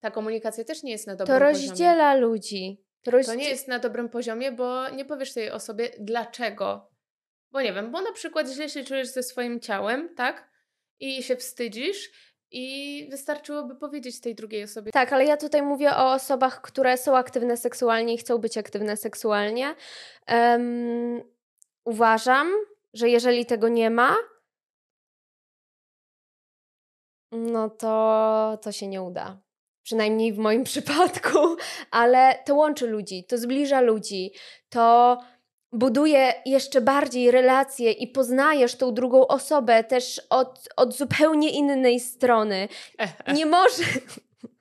ta komunikacja też nie jest na dobrym poziomie. To rozdziela poziomie. ludzi. To, rozdzie... to nie jest na dobrym poziomie, bo nie powiesz tej osobie dlaczego. Bo nie wiem, bo na przykład źle się czujesz ze swoim ciałem, tak? I się wstydzisz i wystarczyłoby powiedzieć tej drugiej osobie. Tak, ale ja tutaj mówię o osobach, które są aktywne seksualnie i chcą być aktywne seksualnie. Um, uważam, że jeżeli tego nie ma, no to to się nie uda. Przynajmniej w moim przypadku, ale to łączy ludzi, to zbliża ludzi, to buduje jeszcze bardziej relacje i poznajesz tą drugą osobę też od, od zupełnie innej strony. Nie, może,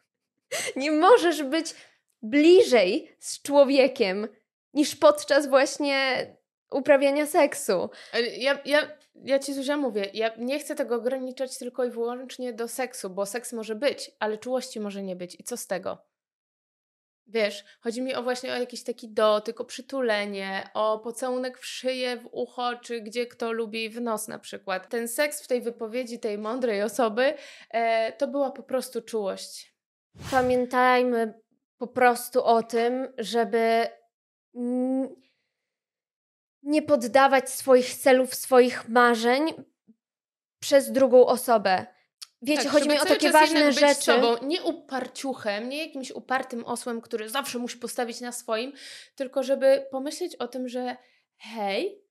nie możesz być bliżej z człowiekiem niż podczas właśnie uprawiania seksu. Ja, ja, ja ci Zuzia mówię, ja nie chcę tego ograniczać tylko i wyłącznie do seksu, bo seks może być, ale czułości może nie być. I co z tego? Wiesz, chodzi mi o właśnie o jakiś taki dotyk, o przytulenie, o pocałunek w szyję, w ucho, czy gdzie kto lubi w nos na przykład. Ten seks w tej wypowiedzi tej mądrej osoby e, to była po prostu czułość. Pamiętajmy po prostu o tym, żeby nie poddawać swoich celów, swoich marzeń przez drugą osobę. Wiecie, tak, chodzi mi o takie ważne rzeczy. Sobą, nie uparciuchem, nie jakimś upartym osłem, który zawsze musi postawić na swoim, tylko żeby pomyśleć o tym, że hej,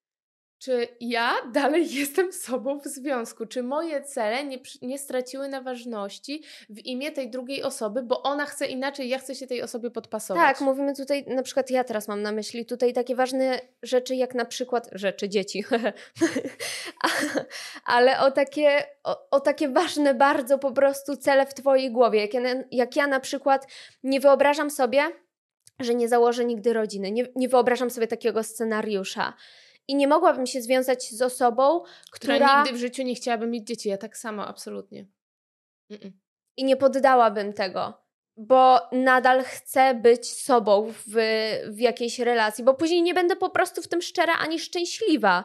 czy ja dalej jestem sobą w związku? Czy moje cele nie, nie straciły na ważności w imię tej drugiej osoby, bo ona chce inaczej, ja chcę się tej osobie podpasować? Tak, mówimy tutaj, na przykład ja teraz mam na myśli tutaj takie ważne rzeczy, jak na przykład rzeczy dzieci, ale o takie, o, o, takie ważne bardzo po prostu cele w Twojej głowie. Jak ja, jak ja na przykład nie wyobrażam sobie, że nie założę nigdy rodziny, nie, nie wyobrażam sobie takiego scenariusza i nie mogłabym się związać z osobą, która... która nigdy w życiu nie chciałaby mieć dzieci. Ja tak samo, absolutnie. Mm-mm. I nie poddałabym tego, bo nadal chcę być sobą w, w jakiejś relacji, bo później nie będę po prostu w tym szczera ani szczęśliwa.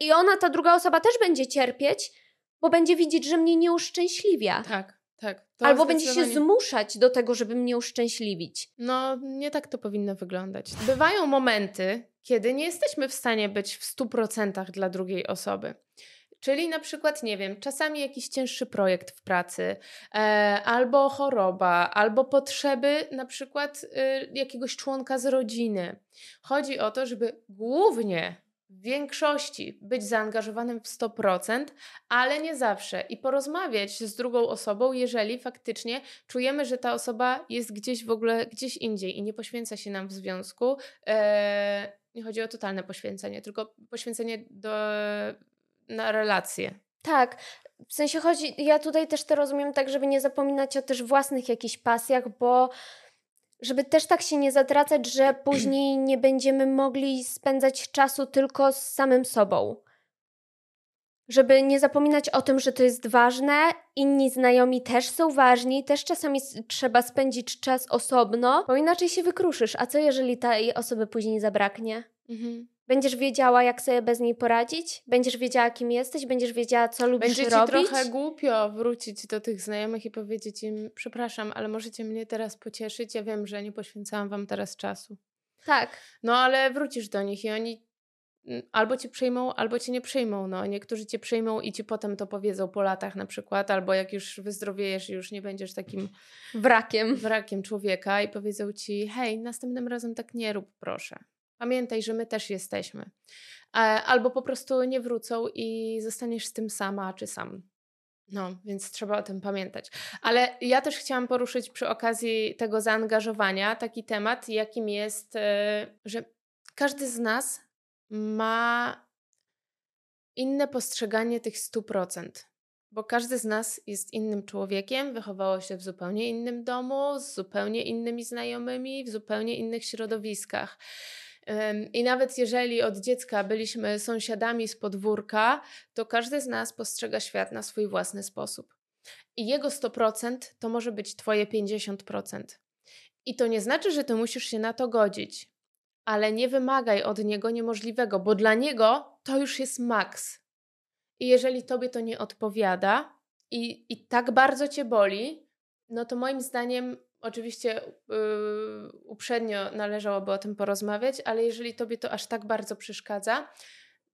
I ona, ta druga osoba też będzie cierpieć, bo będzie widzieć, że mnie nie uszczęśliwia. Tak. Tak. Albo będzie się zmuszać do tego, żeby mnie uszczęśliwić. No, nie tak to powinno wyglądać. Bywają momenty, kiedy nie jesteśmy w stanie być w 100% dla drugiej osoby. Czyli na przykład, nie wiem, czasami jakiś cięższy projekt w pracy, e, albo choroba, albo potrzeby na przykład e, jakiegoś członka z rodziny. Chodzi o to, żeby głównie w większości być zaangażowanym w 100%, ale nie zawsze i porozmawiać z drugą osobą, jeżeli faktycznie czujemy, że ta osoba jest gdzieś w ogóle gdzieś indziej i nie poświęca się nam w związku. E, nie chodzi o totalne poświęcenie, tylko poświęcenie do, na relacje. Tak. W sensie chodzi, ja tutaj też to rozumiem tak, żeby nie zapominać o też własnych jakichś pasjach, bo żeby też tak się nie zatracać, że później nie będziemy mogli spędzać czasu tylko z samym sobą. Żeby nie zapominać o tym, że to jest ważne, inni znajomi też są ważni, też czasami trzeba spędzić czas osobno, bo inaczej się wykruszysz. A co jeżeli tej osoby później zabraknie? Mhm. Będziesz wiedziała, jak sobie bez niej poradzić? Będziesz wiedziała, kim jesteś? Będziesz wiedziała, co lubisz Będzie robić? Ci trochę głupio wrócić do tych znajomych i powiedzieć im, przepraszam, ale możecie mnie teraz pocieszyć? Ja wiem, że nie poświęcałam wam teraz czasu. Tak. No ale wrócisz do nich i oni albo cię przyjmą, albo cię nie przyjmą. No, niektórzy cię przyjmą i ci potem to powiedzą po latach na przykład, albo jak już wyzdrowiejesz i już nie będziesz takim wrakiem. wrakiem człowieka i powiedzą ci, hej, następnym razem tak nie rób, proszę. Pamiętaj, że my też jesteśmy. Albo po prostu nie wrócą i zostaniesz z tym sama czy sam. No, więc trzeba o tym pamiętać. Ale ja też chciałam poruszyć przy okazji tego zaangażowania taki temat, jakim jest, e, że każdy z nas ma inne postrzeganie tych 100%. Bo każdy z nas jest innym człowiekiem, wychowało się w zupełnie innym domu, z zupełnie innymi znajomymi, w zupełnie innych środowiskach. I nawet jeżeli od dziecka byliśmy sąsiadami z podwórka, to każdy z nas postrzega świat na swój własny sposób. I jego 100% to może być Twoje 50%. I to nie znaczy, że Ty musisz się na to godzić, ale nie wymagaj od niego niemożliwego, bo dla niego to już jest maks. I jeżeli Tobie to nie odpowiada i, i tak bardzo Cię boli, no to moim zdaniem Oczywiście yy, uprzednio należałoby o tym porozmawiać, ale jeżeli tobie to aż tak bardzo przeszkadza,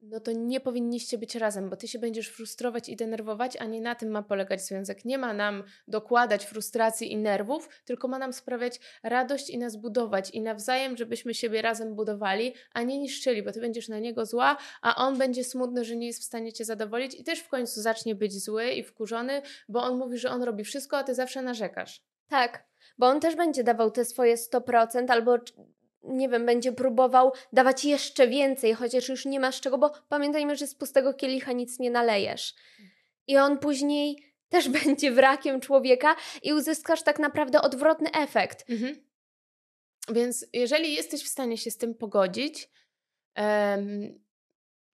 no to nie powinniście być razem, bo ty się będziesz frustrować i denerwować, a nie na tym ma polegać związek. Nie ma nam dokładać frustracji i nerwów, tylko ma nam sprawiać radość i nas budować i nawzajem, żebyśmy siebie razem budowali, a nie niszczyli, bo ty będziesz na niego zła, a on będzie smutny, że nie jest w stanie cię zadowolić i też w końcu zacznie być zły i wkurzony, bo on mówi, że on robi wszystko, a ty zawsze narzekasz. Tak bo on też będzie dawał te swoje 100% albo nie wiem, będzie próbował dawać jeszcze więcej, chociaż już nie masz czego, bo pamiętajmy, że z pustego kielicha nic nie nalejesz. I on później też będzie wrakiem człowieka i uzyskasz tak naprawdę odwrotny efekt. Mhm. Więc jeżeli jesteś w stanie się z tym pogodzić,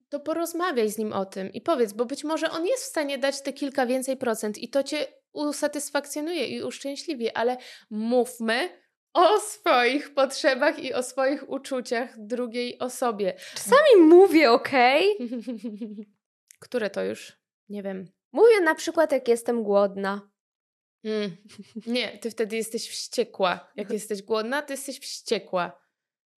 to porozmawiaj z nim o tym i powiedz, bo być może on jest w stanie dać te kilka więcej procent i to cię usatysfakcjonuje i uszczęśliwi, ale mówmy o swoich potrzebach i o swoich uczuciach drugiej osobie. Czasami mówię, okej? Okay? Które to już? Nie wiem. Mówię na przykład, jak jestem głodna. Mm. Nie, ty wtedy jesteś wściekła. Jak jesteś głodna, ty jesteś wściekła.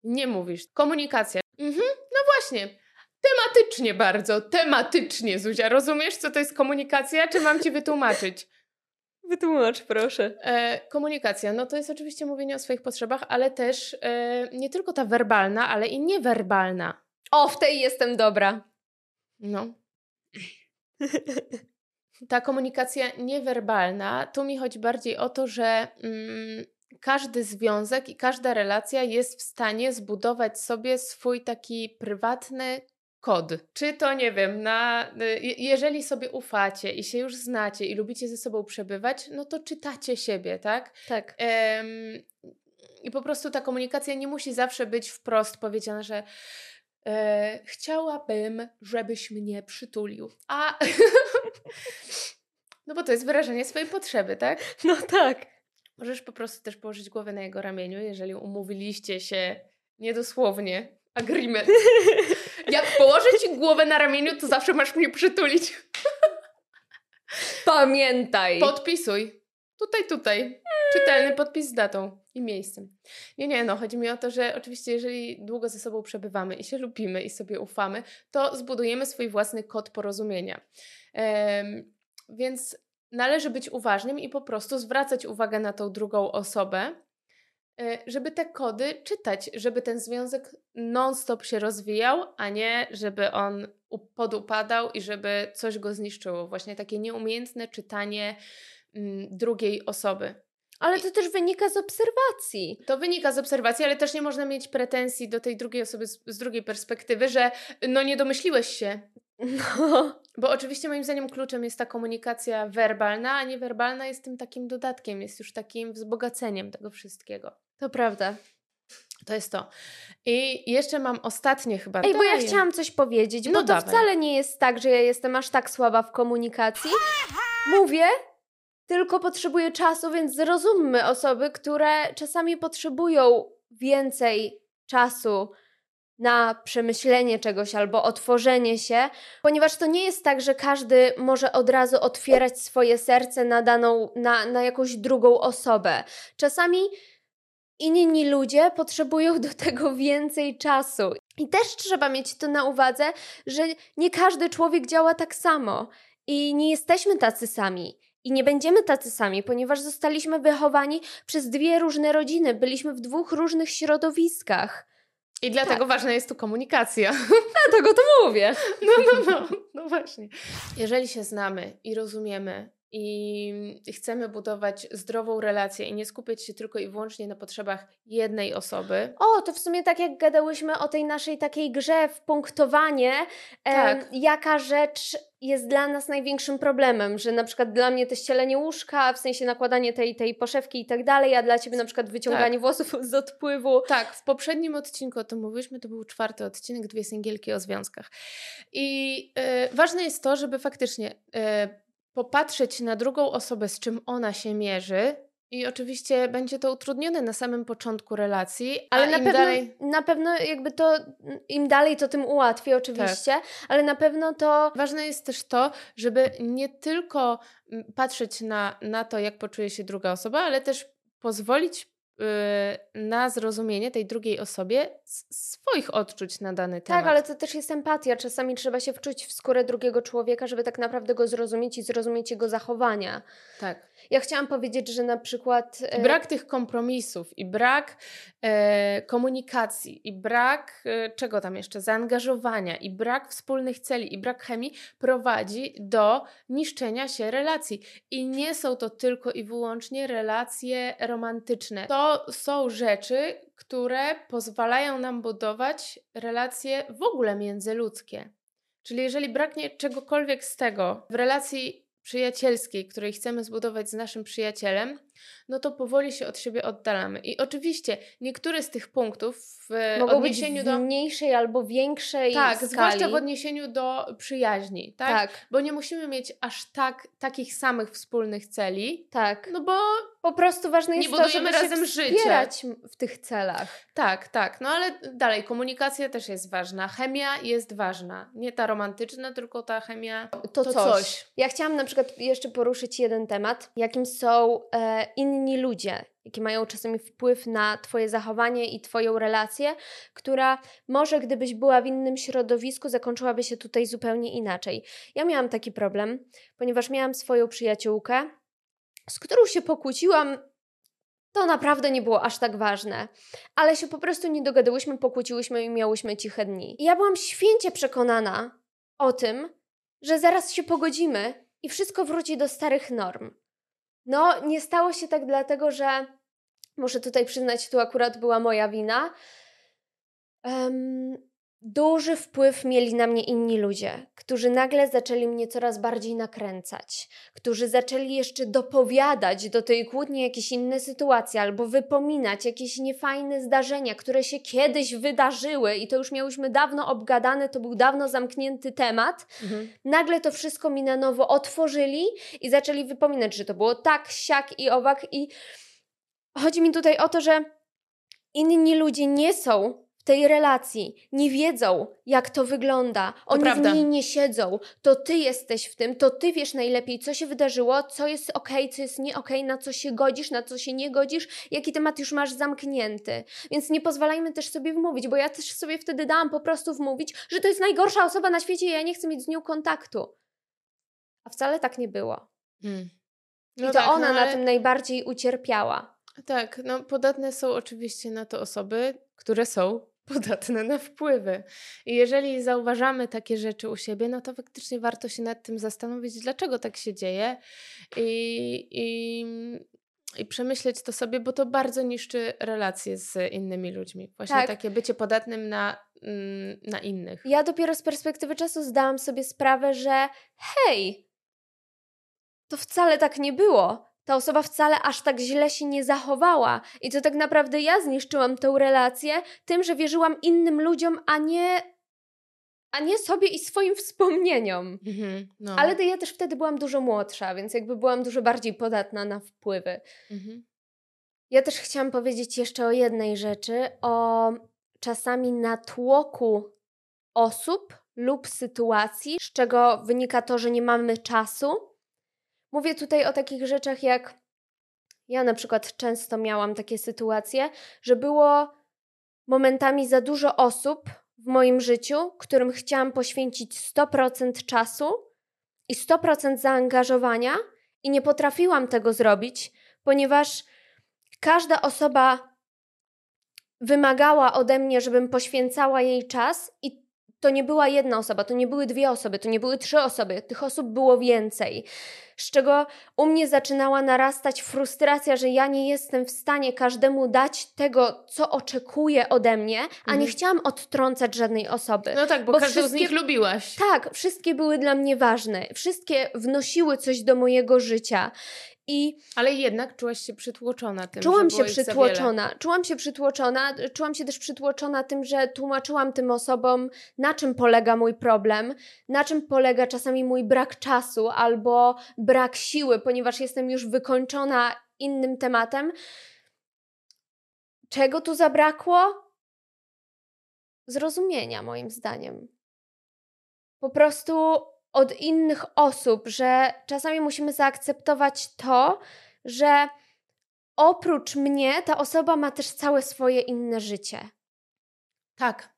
Nie mówisz. Komunikacja. Mhm, no właśnie. Tematycznie bardzo, tematycznie, Zuzia. Rozumiesz, co to jest komunikacja, czy mam ci wytłumaczyć? Wytłumacz, proszę. E, komunikacja, no to jest oczywiście mówienie o swoich potrzebach, ale też e, nie tylko ta werbalna, ale i niewerbalna. O, w tej jestem dobra. No. ta komunikacja niewerbalna, tu mi chodzi bardziej o to, że mm, każdy związek i każda relacja jest w stanie zbudować sobie swój taki prywatny kod. Czy to nie wiem, na, y, jeżeli sobie ufacie i się już znacie i lubicie ze sobą przebywać, no to czytacie siebie, tak? Tak. I po prostu ta komunikacja nie musi zawsze być wprost powiedziana, że e, chciałabym, żebyś mnie przytulił. A. no bo to jest wyrażenie swojej potrzeby, tak? No tak. Możesz po prostu też położyć głowę na jego ramieniu, jeżeli umówiliście się niedosłownie agreement. Jak położę ci głowę na ramieniu, to zawsze masz mnie przytulić. Pamiętaj. Podpisuj. Tutaj, tutaj. Czytelny podpis z datą i miejscem. Nie, nie, no chodzi mi o to, że oczywiście jeżeli długo ze sobą przebywamy i się lubimy i sobie ufamy, to zbudujemy swój własny kod porozumienia. Um, więc należy być uważnym i po prostu zwracać uwagę na tą drugą osobę, żeby te kody czytać, żeby ten związek non-stop się rozwijał, a nie żeby on podupadał i żeby coś go zniszczyło. Właśnie takie nieumiejętne czytanie mm, drugiej osoby. Ale to też wynika z obserwacji. To wynika z obserwacji, ale też nie można mieć pretensji do tej drugiej osoby z, z drugiej perspektywy, że no nie domyśliłeś się. No. Bo oczywiście moim zdaniem kluczem jest ta komunikacja werbalna, a niewerbalna jest tym takim dodatkiem, jest już takim wzbogaceniem tego wszystkiego. To prawda. To jest to. I jeszcze mam ostatnie chyba. Ej, bo ja chciałam coś powiedzieć, no bo to dawaj. wcale nie jest tak, że ja jestem aż tak słaba w komunikacji. Mówię, tylko potrzebuję czasu, więc zrozummy osoby, które czasami potrzebują więcej czasu na przemyślenie czegoś albo otworzenie się, ponieważ to nie jest tak, że każdy może od razu otwierać swoje serce na daną, na, na jakąś drugą osobę. Czasami inni ludzie potrzebują do tego więcej czasu. I też trzeba mieć to na uwadze, że nie każdy człowiek działa tak samo i nie jesteśmy tacy sami. I nie będziemy tacy sami, ponieważ zostaliśmy wychowani przez dwie różne rodziny, byliśmy w dwóch różnych środowiskach. I dlatego tak. ważna jest tu komunikacja. Dlatego to mówię. No, no, no, no właśnie. Jeżeli się znamy i rozumiemy i chcemy budować zdrową relację i nie skupiać się tylko i wyłącznie na potrzebach jednej osoby. O, to w sumie tak jak gadałyśmy o tej naszej takiej grze w punktowanie, tak. jaka rzecz jest dla nas największym problemem, że na przykład dla mnie to ścielenie łóżka, w sensie nakładanie tej, tej poszewki i tak dalej, a dla Ciebie na przykład wyciąganie tak. włosów z odpływu. Tak, w poprzednim odcinku o tym mówiliśmy, to był czwarty odcinek, dwie singielki o związkach. I yy, ważne jest to, żeby faktycznie yy, popatrzeć na drugą osobę, z czym ona się mierzy. I oczywiście będzie to utrudnione na samym początku relacji, ale na pewno, dalej... na pewno jakby to im dalej, to tym ułatwi oczywiście, tak. ale na pewno to. Ważne jest też to, żeby nie tylko patrzeć na, na to, jak poczuje się druga osoba, ale też pozwolić na zrozumienie tej drugiej osobie swoich odczuć na dany tak, temat. Tak, ale to też jest empatia. Czasami trzeba się wczuć w skórę drugiego człowieka, żeby tak naprawdę go zrozumieć i zrozumieć jego zachowania. Tak. Ja chciałam powiedzieć, że na przykład. E, brak tych kompromisów i brak e, komunikacji, i brak e, czego tam jeszcze? Zaangażowania, i brak wspólnych celi, i brak chemii prowadzi do niszczenia się relacji. I nie są to tylko i wyłącznie relacje romantyczne. To są rzeczy, które pozwalają nam budować relacje w ogóle międzyludzkie. Czyli jeżeli braknie czegokolwiek z tego w relacji przyjacielskiej, której chcemy zbudować z naszym przyjacielem, no to powoli się od siebie oddalamy. I oczywiście niektóre z tych punktów w Mogą odniesieniu być w do mniejszej albo większej Tak, skali. zwłaszcza w odniesieniu do przyjaźni, tak? tak? Bo nie musimy mieć aż tak takich samych wspólnych celi. Tak. No bo po prostu ważne jest nie to, żeby razem się wspierać życie. w tych celach. Tak, tak. No ale dalej, komunikacja też jest ważna. Chemia jest ważna. Nie ta romantyczna, tylko ta chemia to, to coś. coś. Ja chciałam na przykład jeszcze poruszyć jeden temat, jakim są e, inni ludzie, jaki mają czasami wpływ na Twoje zachowanie i Twoją relację, która może gdybyś była w innym środowisku, zakończyłaby się tutaj zupełnie inaczej. Ja miałam taki problem, ponieważ miałam swoją przyjaciółkę, z którą się pokłóciłam to naprawdę nie było aż tak ważne. Ale się po prostu nie dogadałyśmy, pokłóciłyśmy i miałyśmy ciche dni. I ja byłam święcie przekonana o tym, że zaraz się pogodzimy i wszystko wróci do starych norm. No, nie stało się tak dlatego, że muszę tutaj przyznać, tu akurat była moja wina. Um, duży wpływ mieli na mnie inni ludzie, którzy nagle zaczęli mnie coraz bardziej nakręcać, którzy zaczęli jeszcze dopowiadać do tej kłótni jakieś inne sytuacje albo wypominać jakieś niefajne zdarzenia, które się kiedyś wydarzyły i to już miałyśmy dawno obgadane, to był dawno zamknięty temat. Mhm. Nagle to wszystko mi na nowo otworzyli i zaczęli wypominać, że to było tak, siak i owak i chodzi mi tutaj o to, że inni ludzie nie są tej relacji nie wiedzą, jak to wygląda. Oni to w niej nie siedzą. To ty jesteś w tym, to ty wiesz najlepiej, co się wydarzyło, co jest ok, co jest nie ok, na co się godzisz, na co się nie godzisz, jaki temat już masz zamknięty. Więc nie pozwalajmy też sobie wmówić, bo ja też sobie wtedy dałam po prostu wmówić, że to jest najgorsza osoba na świecie i ja nie chcę mieć z nią kontaktu. A wcale tak nie było. Hmm. No I to tak, ona no ale... na tym najbardziej ucierpiała. Tak, no podatne są oczywiście na to osoby, które są podatne na wpływy. I jeżeli zauważamy takie rzeczy u siebie, no to faktycznie warto się nad tym zastanowić, dlaczego tak się dzieje i, i, i przemyśleć to sobie, bo to bardzo niszczy relacje z innymi ludźmi. Właśnie tak. takie bycie podatnym na, mm, na innych. Ja dopiero z perspektywy czasu zdałam sobie sprawę, że hej, to wcale tak nie było ta osoba wcale aż tak źle się nie zachowała. I to tak naprawdę ja zniszczyłam tę relację tym, że wierzyłam innym ludziom, a nie, a nie sobie i swoim wspomnieniom. Mhm, no. Ale to ja też wtedy byłam dużo młodsza, więc jakby byłam dużo bardziej podatna na wpływy. Mhm. Ja też chciałam powiedzieć jeszcze o jednej rzeczy, o czasami natłoku osób lub sytuacji, z czego wynika to, że nie mamy czasu Mówię tutaj o takich rzeczach jak ja na przykład często miałam takie sytuacje, że było momentami za dużo osób w moim życiu, którym chciałam poświęcić 100% czasu i 100% zaangażowania, i nie potrafiłam tego zrobić, ponieważ każda osoba wymagała ode mnie, żebym poświęcała jej czas, i to nie była jedna osoba, to nie były dwie osoby, to nie były trzy osoby, tych osób było więcej. Z czego u mnie zaczynała narastać frustracja, że ja nie jestem w stanie każdemu dać tego, co oczekuje ode mnie, a mhm. nie chciałam odtrącać żadnej osoby. No tak, bo, bo każdą z nich lubiłaś. Tak, wszystkie były dla mnie ważne. Wszystkie wnosiły coś do mojego życia. I Ale jednak czułaś się przytłoczona tym. Czułam się przytłoczona. Czułam się przytłoczona. Czułam się też przytłoczona tym, że tłumaczyłam tym osobom, na czym polega mój problem, na czym polega czasami mój brak czasu albo brak siły, ponieważ jestem już wykończona innym tematem. Czego tu zabrakło? Zrozumienia, moim zdaniem. Po prostu od innych osób, że czasami musimy zaakceptować to, że oprócz mnie ta osoba ma też całe swoje inne życie. Tak,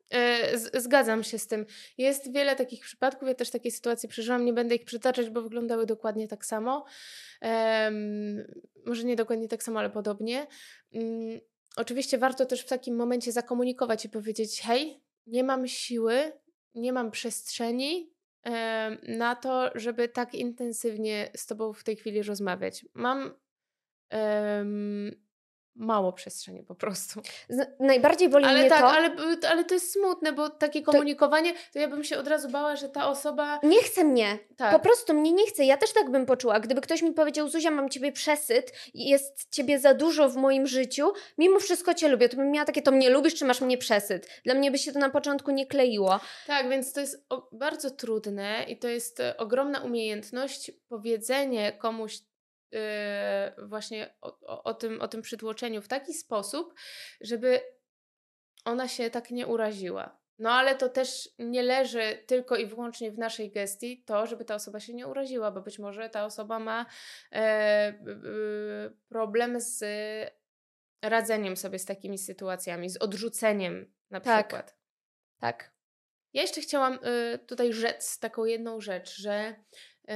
yy, zgadzam się z tym. Jest wiele takich przypadków, ja też takie sytuacje przeżyłam, nie będę ich przytaczać, bo wyglądały dokładnie tak samo. Yy, może nie dokładnie tak samo, ale podobnie. Yy, oczywiście warto też w takim momencie zakomunikować i powiedzieć: hej, nie mam siły, nie mam przestrzeni, na to, żeby tak intensywnie z Tobą w tej chwili rozmawiać. Mam mało przestrzeni po prostu. Z, najbardziej boli ale mnie tak, to... Ale, ale to jest smutne, bo takie komunikowanie, to... to ja bym się od razu bała, że ta osoba... Nie chce mnie. Tak. Po prostu mnie nie chce. Ja też tak bym poczuła. Gdyby ktoś mi powiedział, Zuzia, mam ciebie przesyt i jest ciebie za dużo w moim życiu, mimo wszystko cię lubię, to bym miała takie, to mnie lubisz, czy masz mnie przesyt? Dla mnie by się to na początku nie kleiło. Tak, więc to jest bardzo trudne i to jest e, ogromna umiejętność powiedzenie komuś właśnie o, o, o, tym, o tym przytłoczeniu w taki sposób, żeby ona się tak nie uraziła. No ale to też nie leży tylko i wyłącznie w naszej gestii to, żeby ta osoba się nie uraziła, bo być może ta osoba ma e, e, problem z radzeniem sobie z takimi sytuacjami, z odrzuceniem na tak. przykład. Tak. Ja jeszcze chciałam y, tutaj rzec taką jedną rzecz, że y,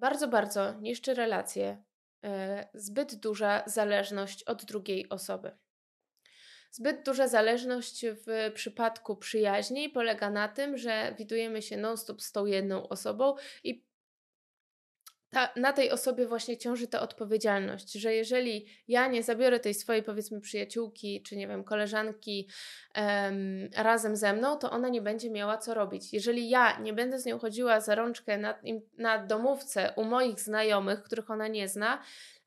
bardzo, bardzo niszczy relacje, e, zbyt duża zależność od drugiej osoby. Zbyt duża zależność w przypadku przyjaźni polega na tym, że widujemy się non-stop z tą jedną osobą i ta, na tej osobie właśnie ciąży ta odpowiedzialność, że jeżeli ja nie zabiorę tej swojej, powiedzmy, przyjaciółki, czy nie wiem, koleżanki razem ze mną, to ona nie będzie miała co robić. Jeżeli ja nie będę z nią chodziła za rączkę na, na domówce u moich znajomych, których ona nie zna,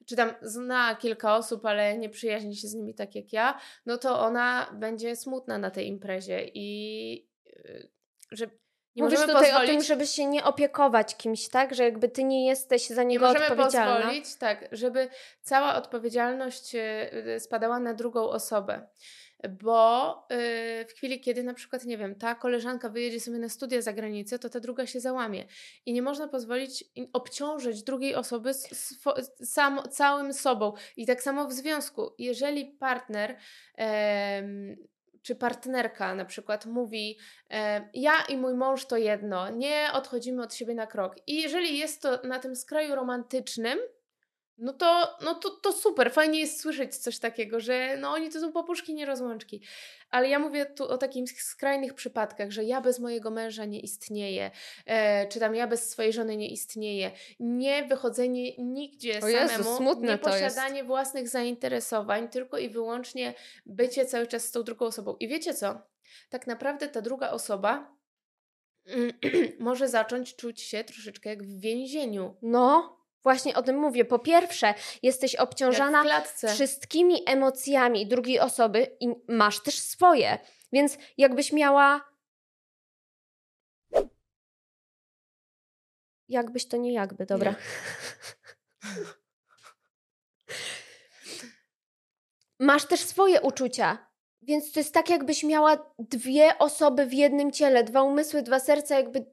czy tam zna kilka osób, ale nie przyjaźni się z nimi tak jak ja, no to ona będzie smutna na tej imprezie i y, że nie Mówisz tutaj pozwolić... o tym, żeby się nie opiekować kimś, tak? Że jakby ty nie jesteś za niego nie możemy pozwolić, tak, żeby cała odpowiedzialność y, spadała na drugą osobę. Bo y, w chwili, kiedy na przykład, nie wiem, ta koleżanka wyjedzie sobie na studia za granicę, to ta druga się załamie. I nie można pozwolić obciążyć drugiej osoby sam, całym sobą. I tak samo w związku. Jeżeli partner czy partnerka na przykład mówi, e, ja i mój mąż to jedno, nie odchodzimy od siebie na krok. I jeżeli jest to na tym skraju romantycznym, no to, no to, to super, fajnie jest słyszeć coś takiego, że no oni to są papuszki, nie rozłączki. Ale ja mówię tu o takich skrajnych przypadkach, że ja bez mojego męża nie istnieję, e, czy tam ja bez swojej żony nie istnieję. Nie wychodzenie nigdzie o Jezu, samemu, nie posiadanie własnych zainteresowań, tylko i wyłącznie bycie cały czas z tą drugą osobą. I wiecie co? Tak naprawdę ta druga osoba może zacząć czuć się troszeczkę jak w więzieniu. No. Właśnie o tym mówię. Po pierwsze, jesteś obciążana wszystkimi emocjami drugiej osoby i masz też swoje. Więc jakbyś miała. Jakbyś to nie jakby, dobra. Nie. masz też swoje uczucia. Więc to jest tak, jakbyś miała dwie osoby w jednym ciele, dwa umysły, dwa serca, jakby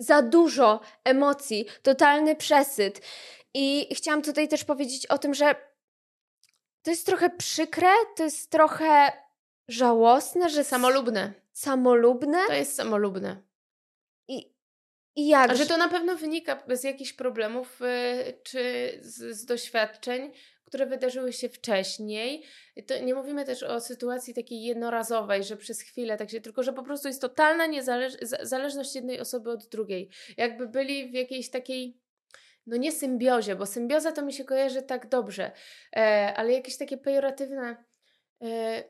za dużo emocji, totalny przesyt. I chciałam tutaj też powiedzieć o tym, że to jest trochę przykre, to jest trochę żałosne, że... Samolubne. Samolubne? To jest samolubne. I, i jak? A że to na pewno wynika z jakichś problemów y, czy z, z doświadczeń, które wydarzyły się wcześniej. To nie mówimy też o sytuacji takiej jednorazowej, że przez chwilę tak się, tylko że po prostu jest totalna niezależ zależność jednej osoby od drugiej. Jakby byli w jakiejś takiej no nie symbiozie, bo symbioza to mi się kojarzy tak dobrze, e, ale jakieś takie pejoratywne e,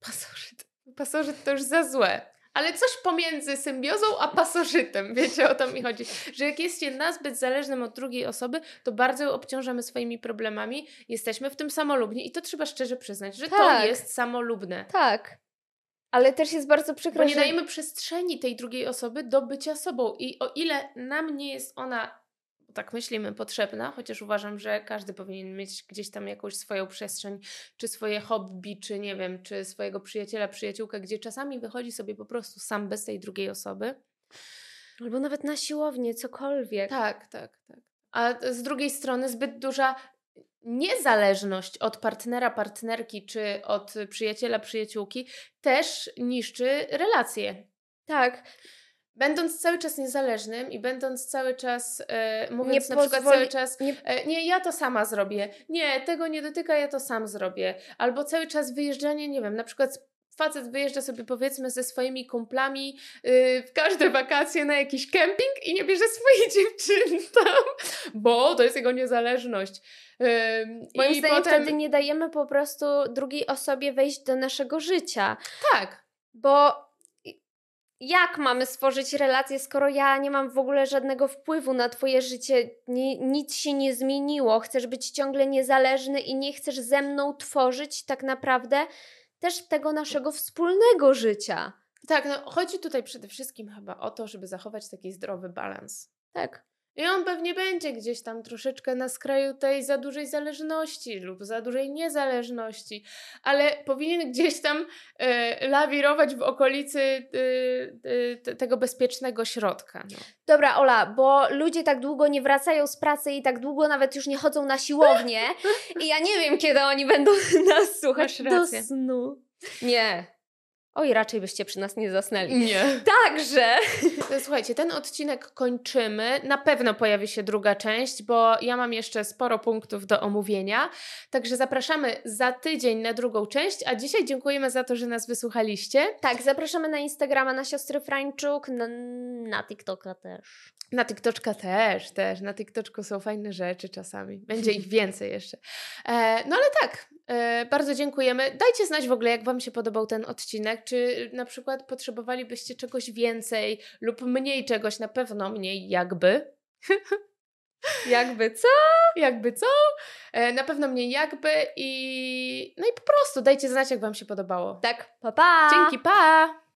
pasożyt. Pasożyt to już za złe. Ale coś pomiędzy symbiozą a pasożytem, wiecie o to mi chodzi. Że jak jesteście nazbyt zależnym od drugiej osoby, to bardzo ją obciążamy swoimi problemami, jesteśmy w tym samolubni i to trzeba szczerze przyznać, że tak. to jest samolubne. Tak. Ale też jest bardzo przykro, Bo nie dajemy przestrzeni tej drugiej osoby do bycia sobą. I o ile nam nie jest ona tak myślimy, potrzebna, chociaż uważam, że każdy powinien mieć gdzieś tam jakąś swoją przestrzeń, czy swoje hobby, czy nie wiem, czy swojego przyjaciela, przyjaciółkę, gdzie czasami wychodzi sobie po prostu sam bez tej drugiej osoby. Albo nawet na siłownię, cokolwiek. Tak, tak, tak. A z drugiej strony zbyt duża niezależność od partnera, partnerki, czy od przyjaciela, przyjaciółki też niszczy relacje. Tak. Będąc cały czas niezależnym i będąc cały czas, e, mówiąc nie na przykład cały czas, nie... E, nie, ja to sama zrobię, nie, tego nie dotyka, ja to sam zrobię, albo cały czas wyjeżdżanie, nie wiem, na przykład facet wyjeżdża sobie powiedzmy ze swoimi kumplami yy, w każde wakacje na jakiś kemping i nie bierze swojej dziewczyny tam, bo to jest jego niezależność. Yy, Moim zdaniem potem... wtedy nie dajemy po prostu drugiej osobie wejść do naszego życia. Tak. Bo jak mamy stworzyć relację, skoro ja nie mam w ogóle żadnego wpływu na Twoje życie, nie, nic się nie zmieniło, chcesz być ciągle niezależny i nie chcesz ze mną tworzyć tak naprawdę też tego naszego wspólnego życia. Tak, no chodzi tutaj przede wszystkim chyba o to, żeby zachować taki zdrowy balans. Tak. I on pewnie będzie gdzieś tam troszeczkę na skraju tej za dużej zależności lub za dużej niezależności, ale powinien gdzieś tam e, lawirować w okolicy e, e, tego bezpiecznego środka. No. Dobra, Ola, bo ludzie tak długo nie wracają z pracy i tak długo nawet już nie chodzą na siłownię i ja nie wiem, kiedy oni będą nas słuchać do snu. Nie. Oj, raczej byście przy nas nie zasnęli. Nie. Także. Słuchajcie, ten odcinek kończymy. Na pewno pojawi się druga część, bo ja mam jeszcze sporo punktów do omówienia. Także zapraszamy za tydzień na drugą część, a dzisiaj dziękujemy za to, że nas wysłuchaliście. Tak, zapraszamy na Instagrama na siostry Frańczuk, na, na TikToka też. Na TikToczka też, też. Na TikToczku są fajne rzeczy czasami. Będzie ich więcej jeszcze. E, no ale tak, bardzo dziękujemy. Dajcie znać w ogóle, jak Wam się podobał ten odcinek. Czy na przykład potrzebowalibyście czegoś więcej lub mniej czegoś, na pewno mniej jakby. jakby co? Jakby co? E, na pewno mniej jakby i no i po prostu dajcie znać, jak Wam się podobało. Tak, pa pa! Dzięki, pa!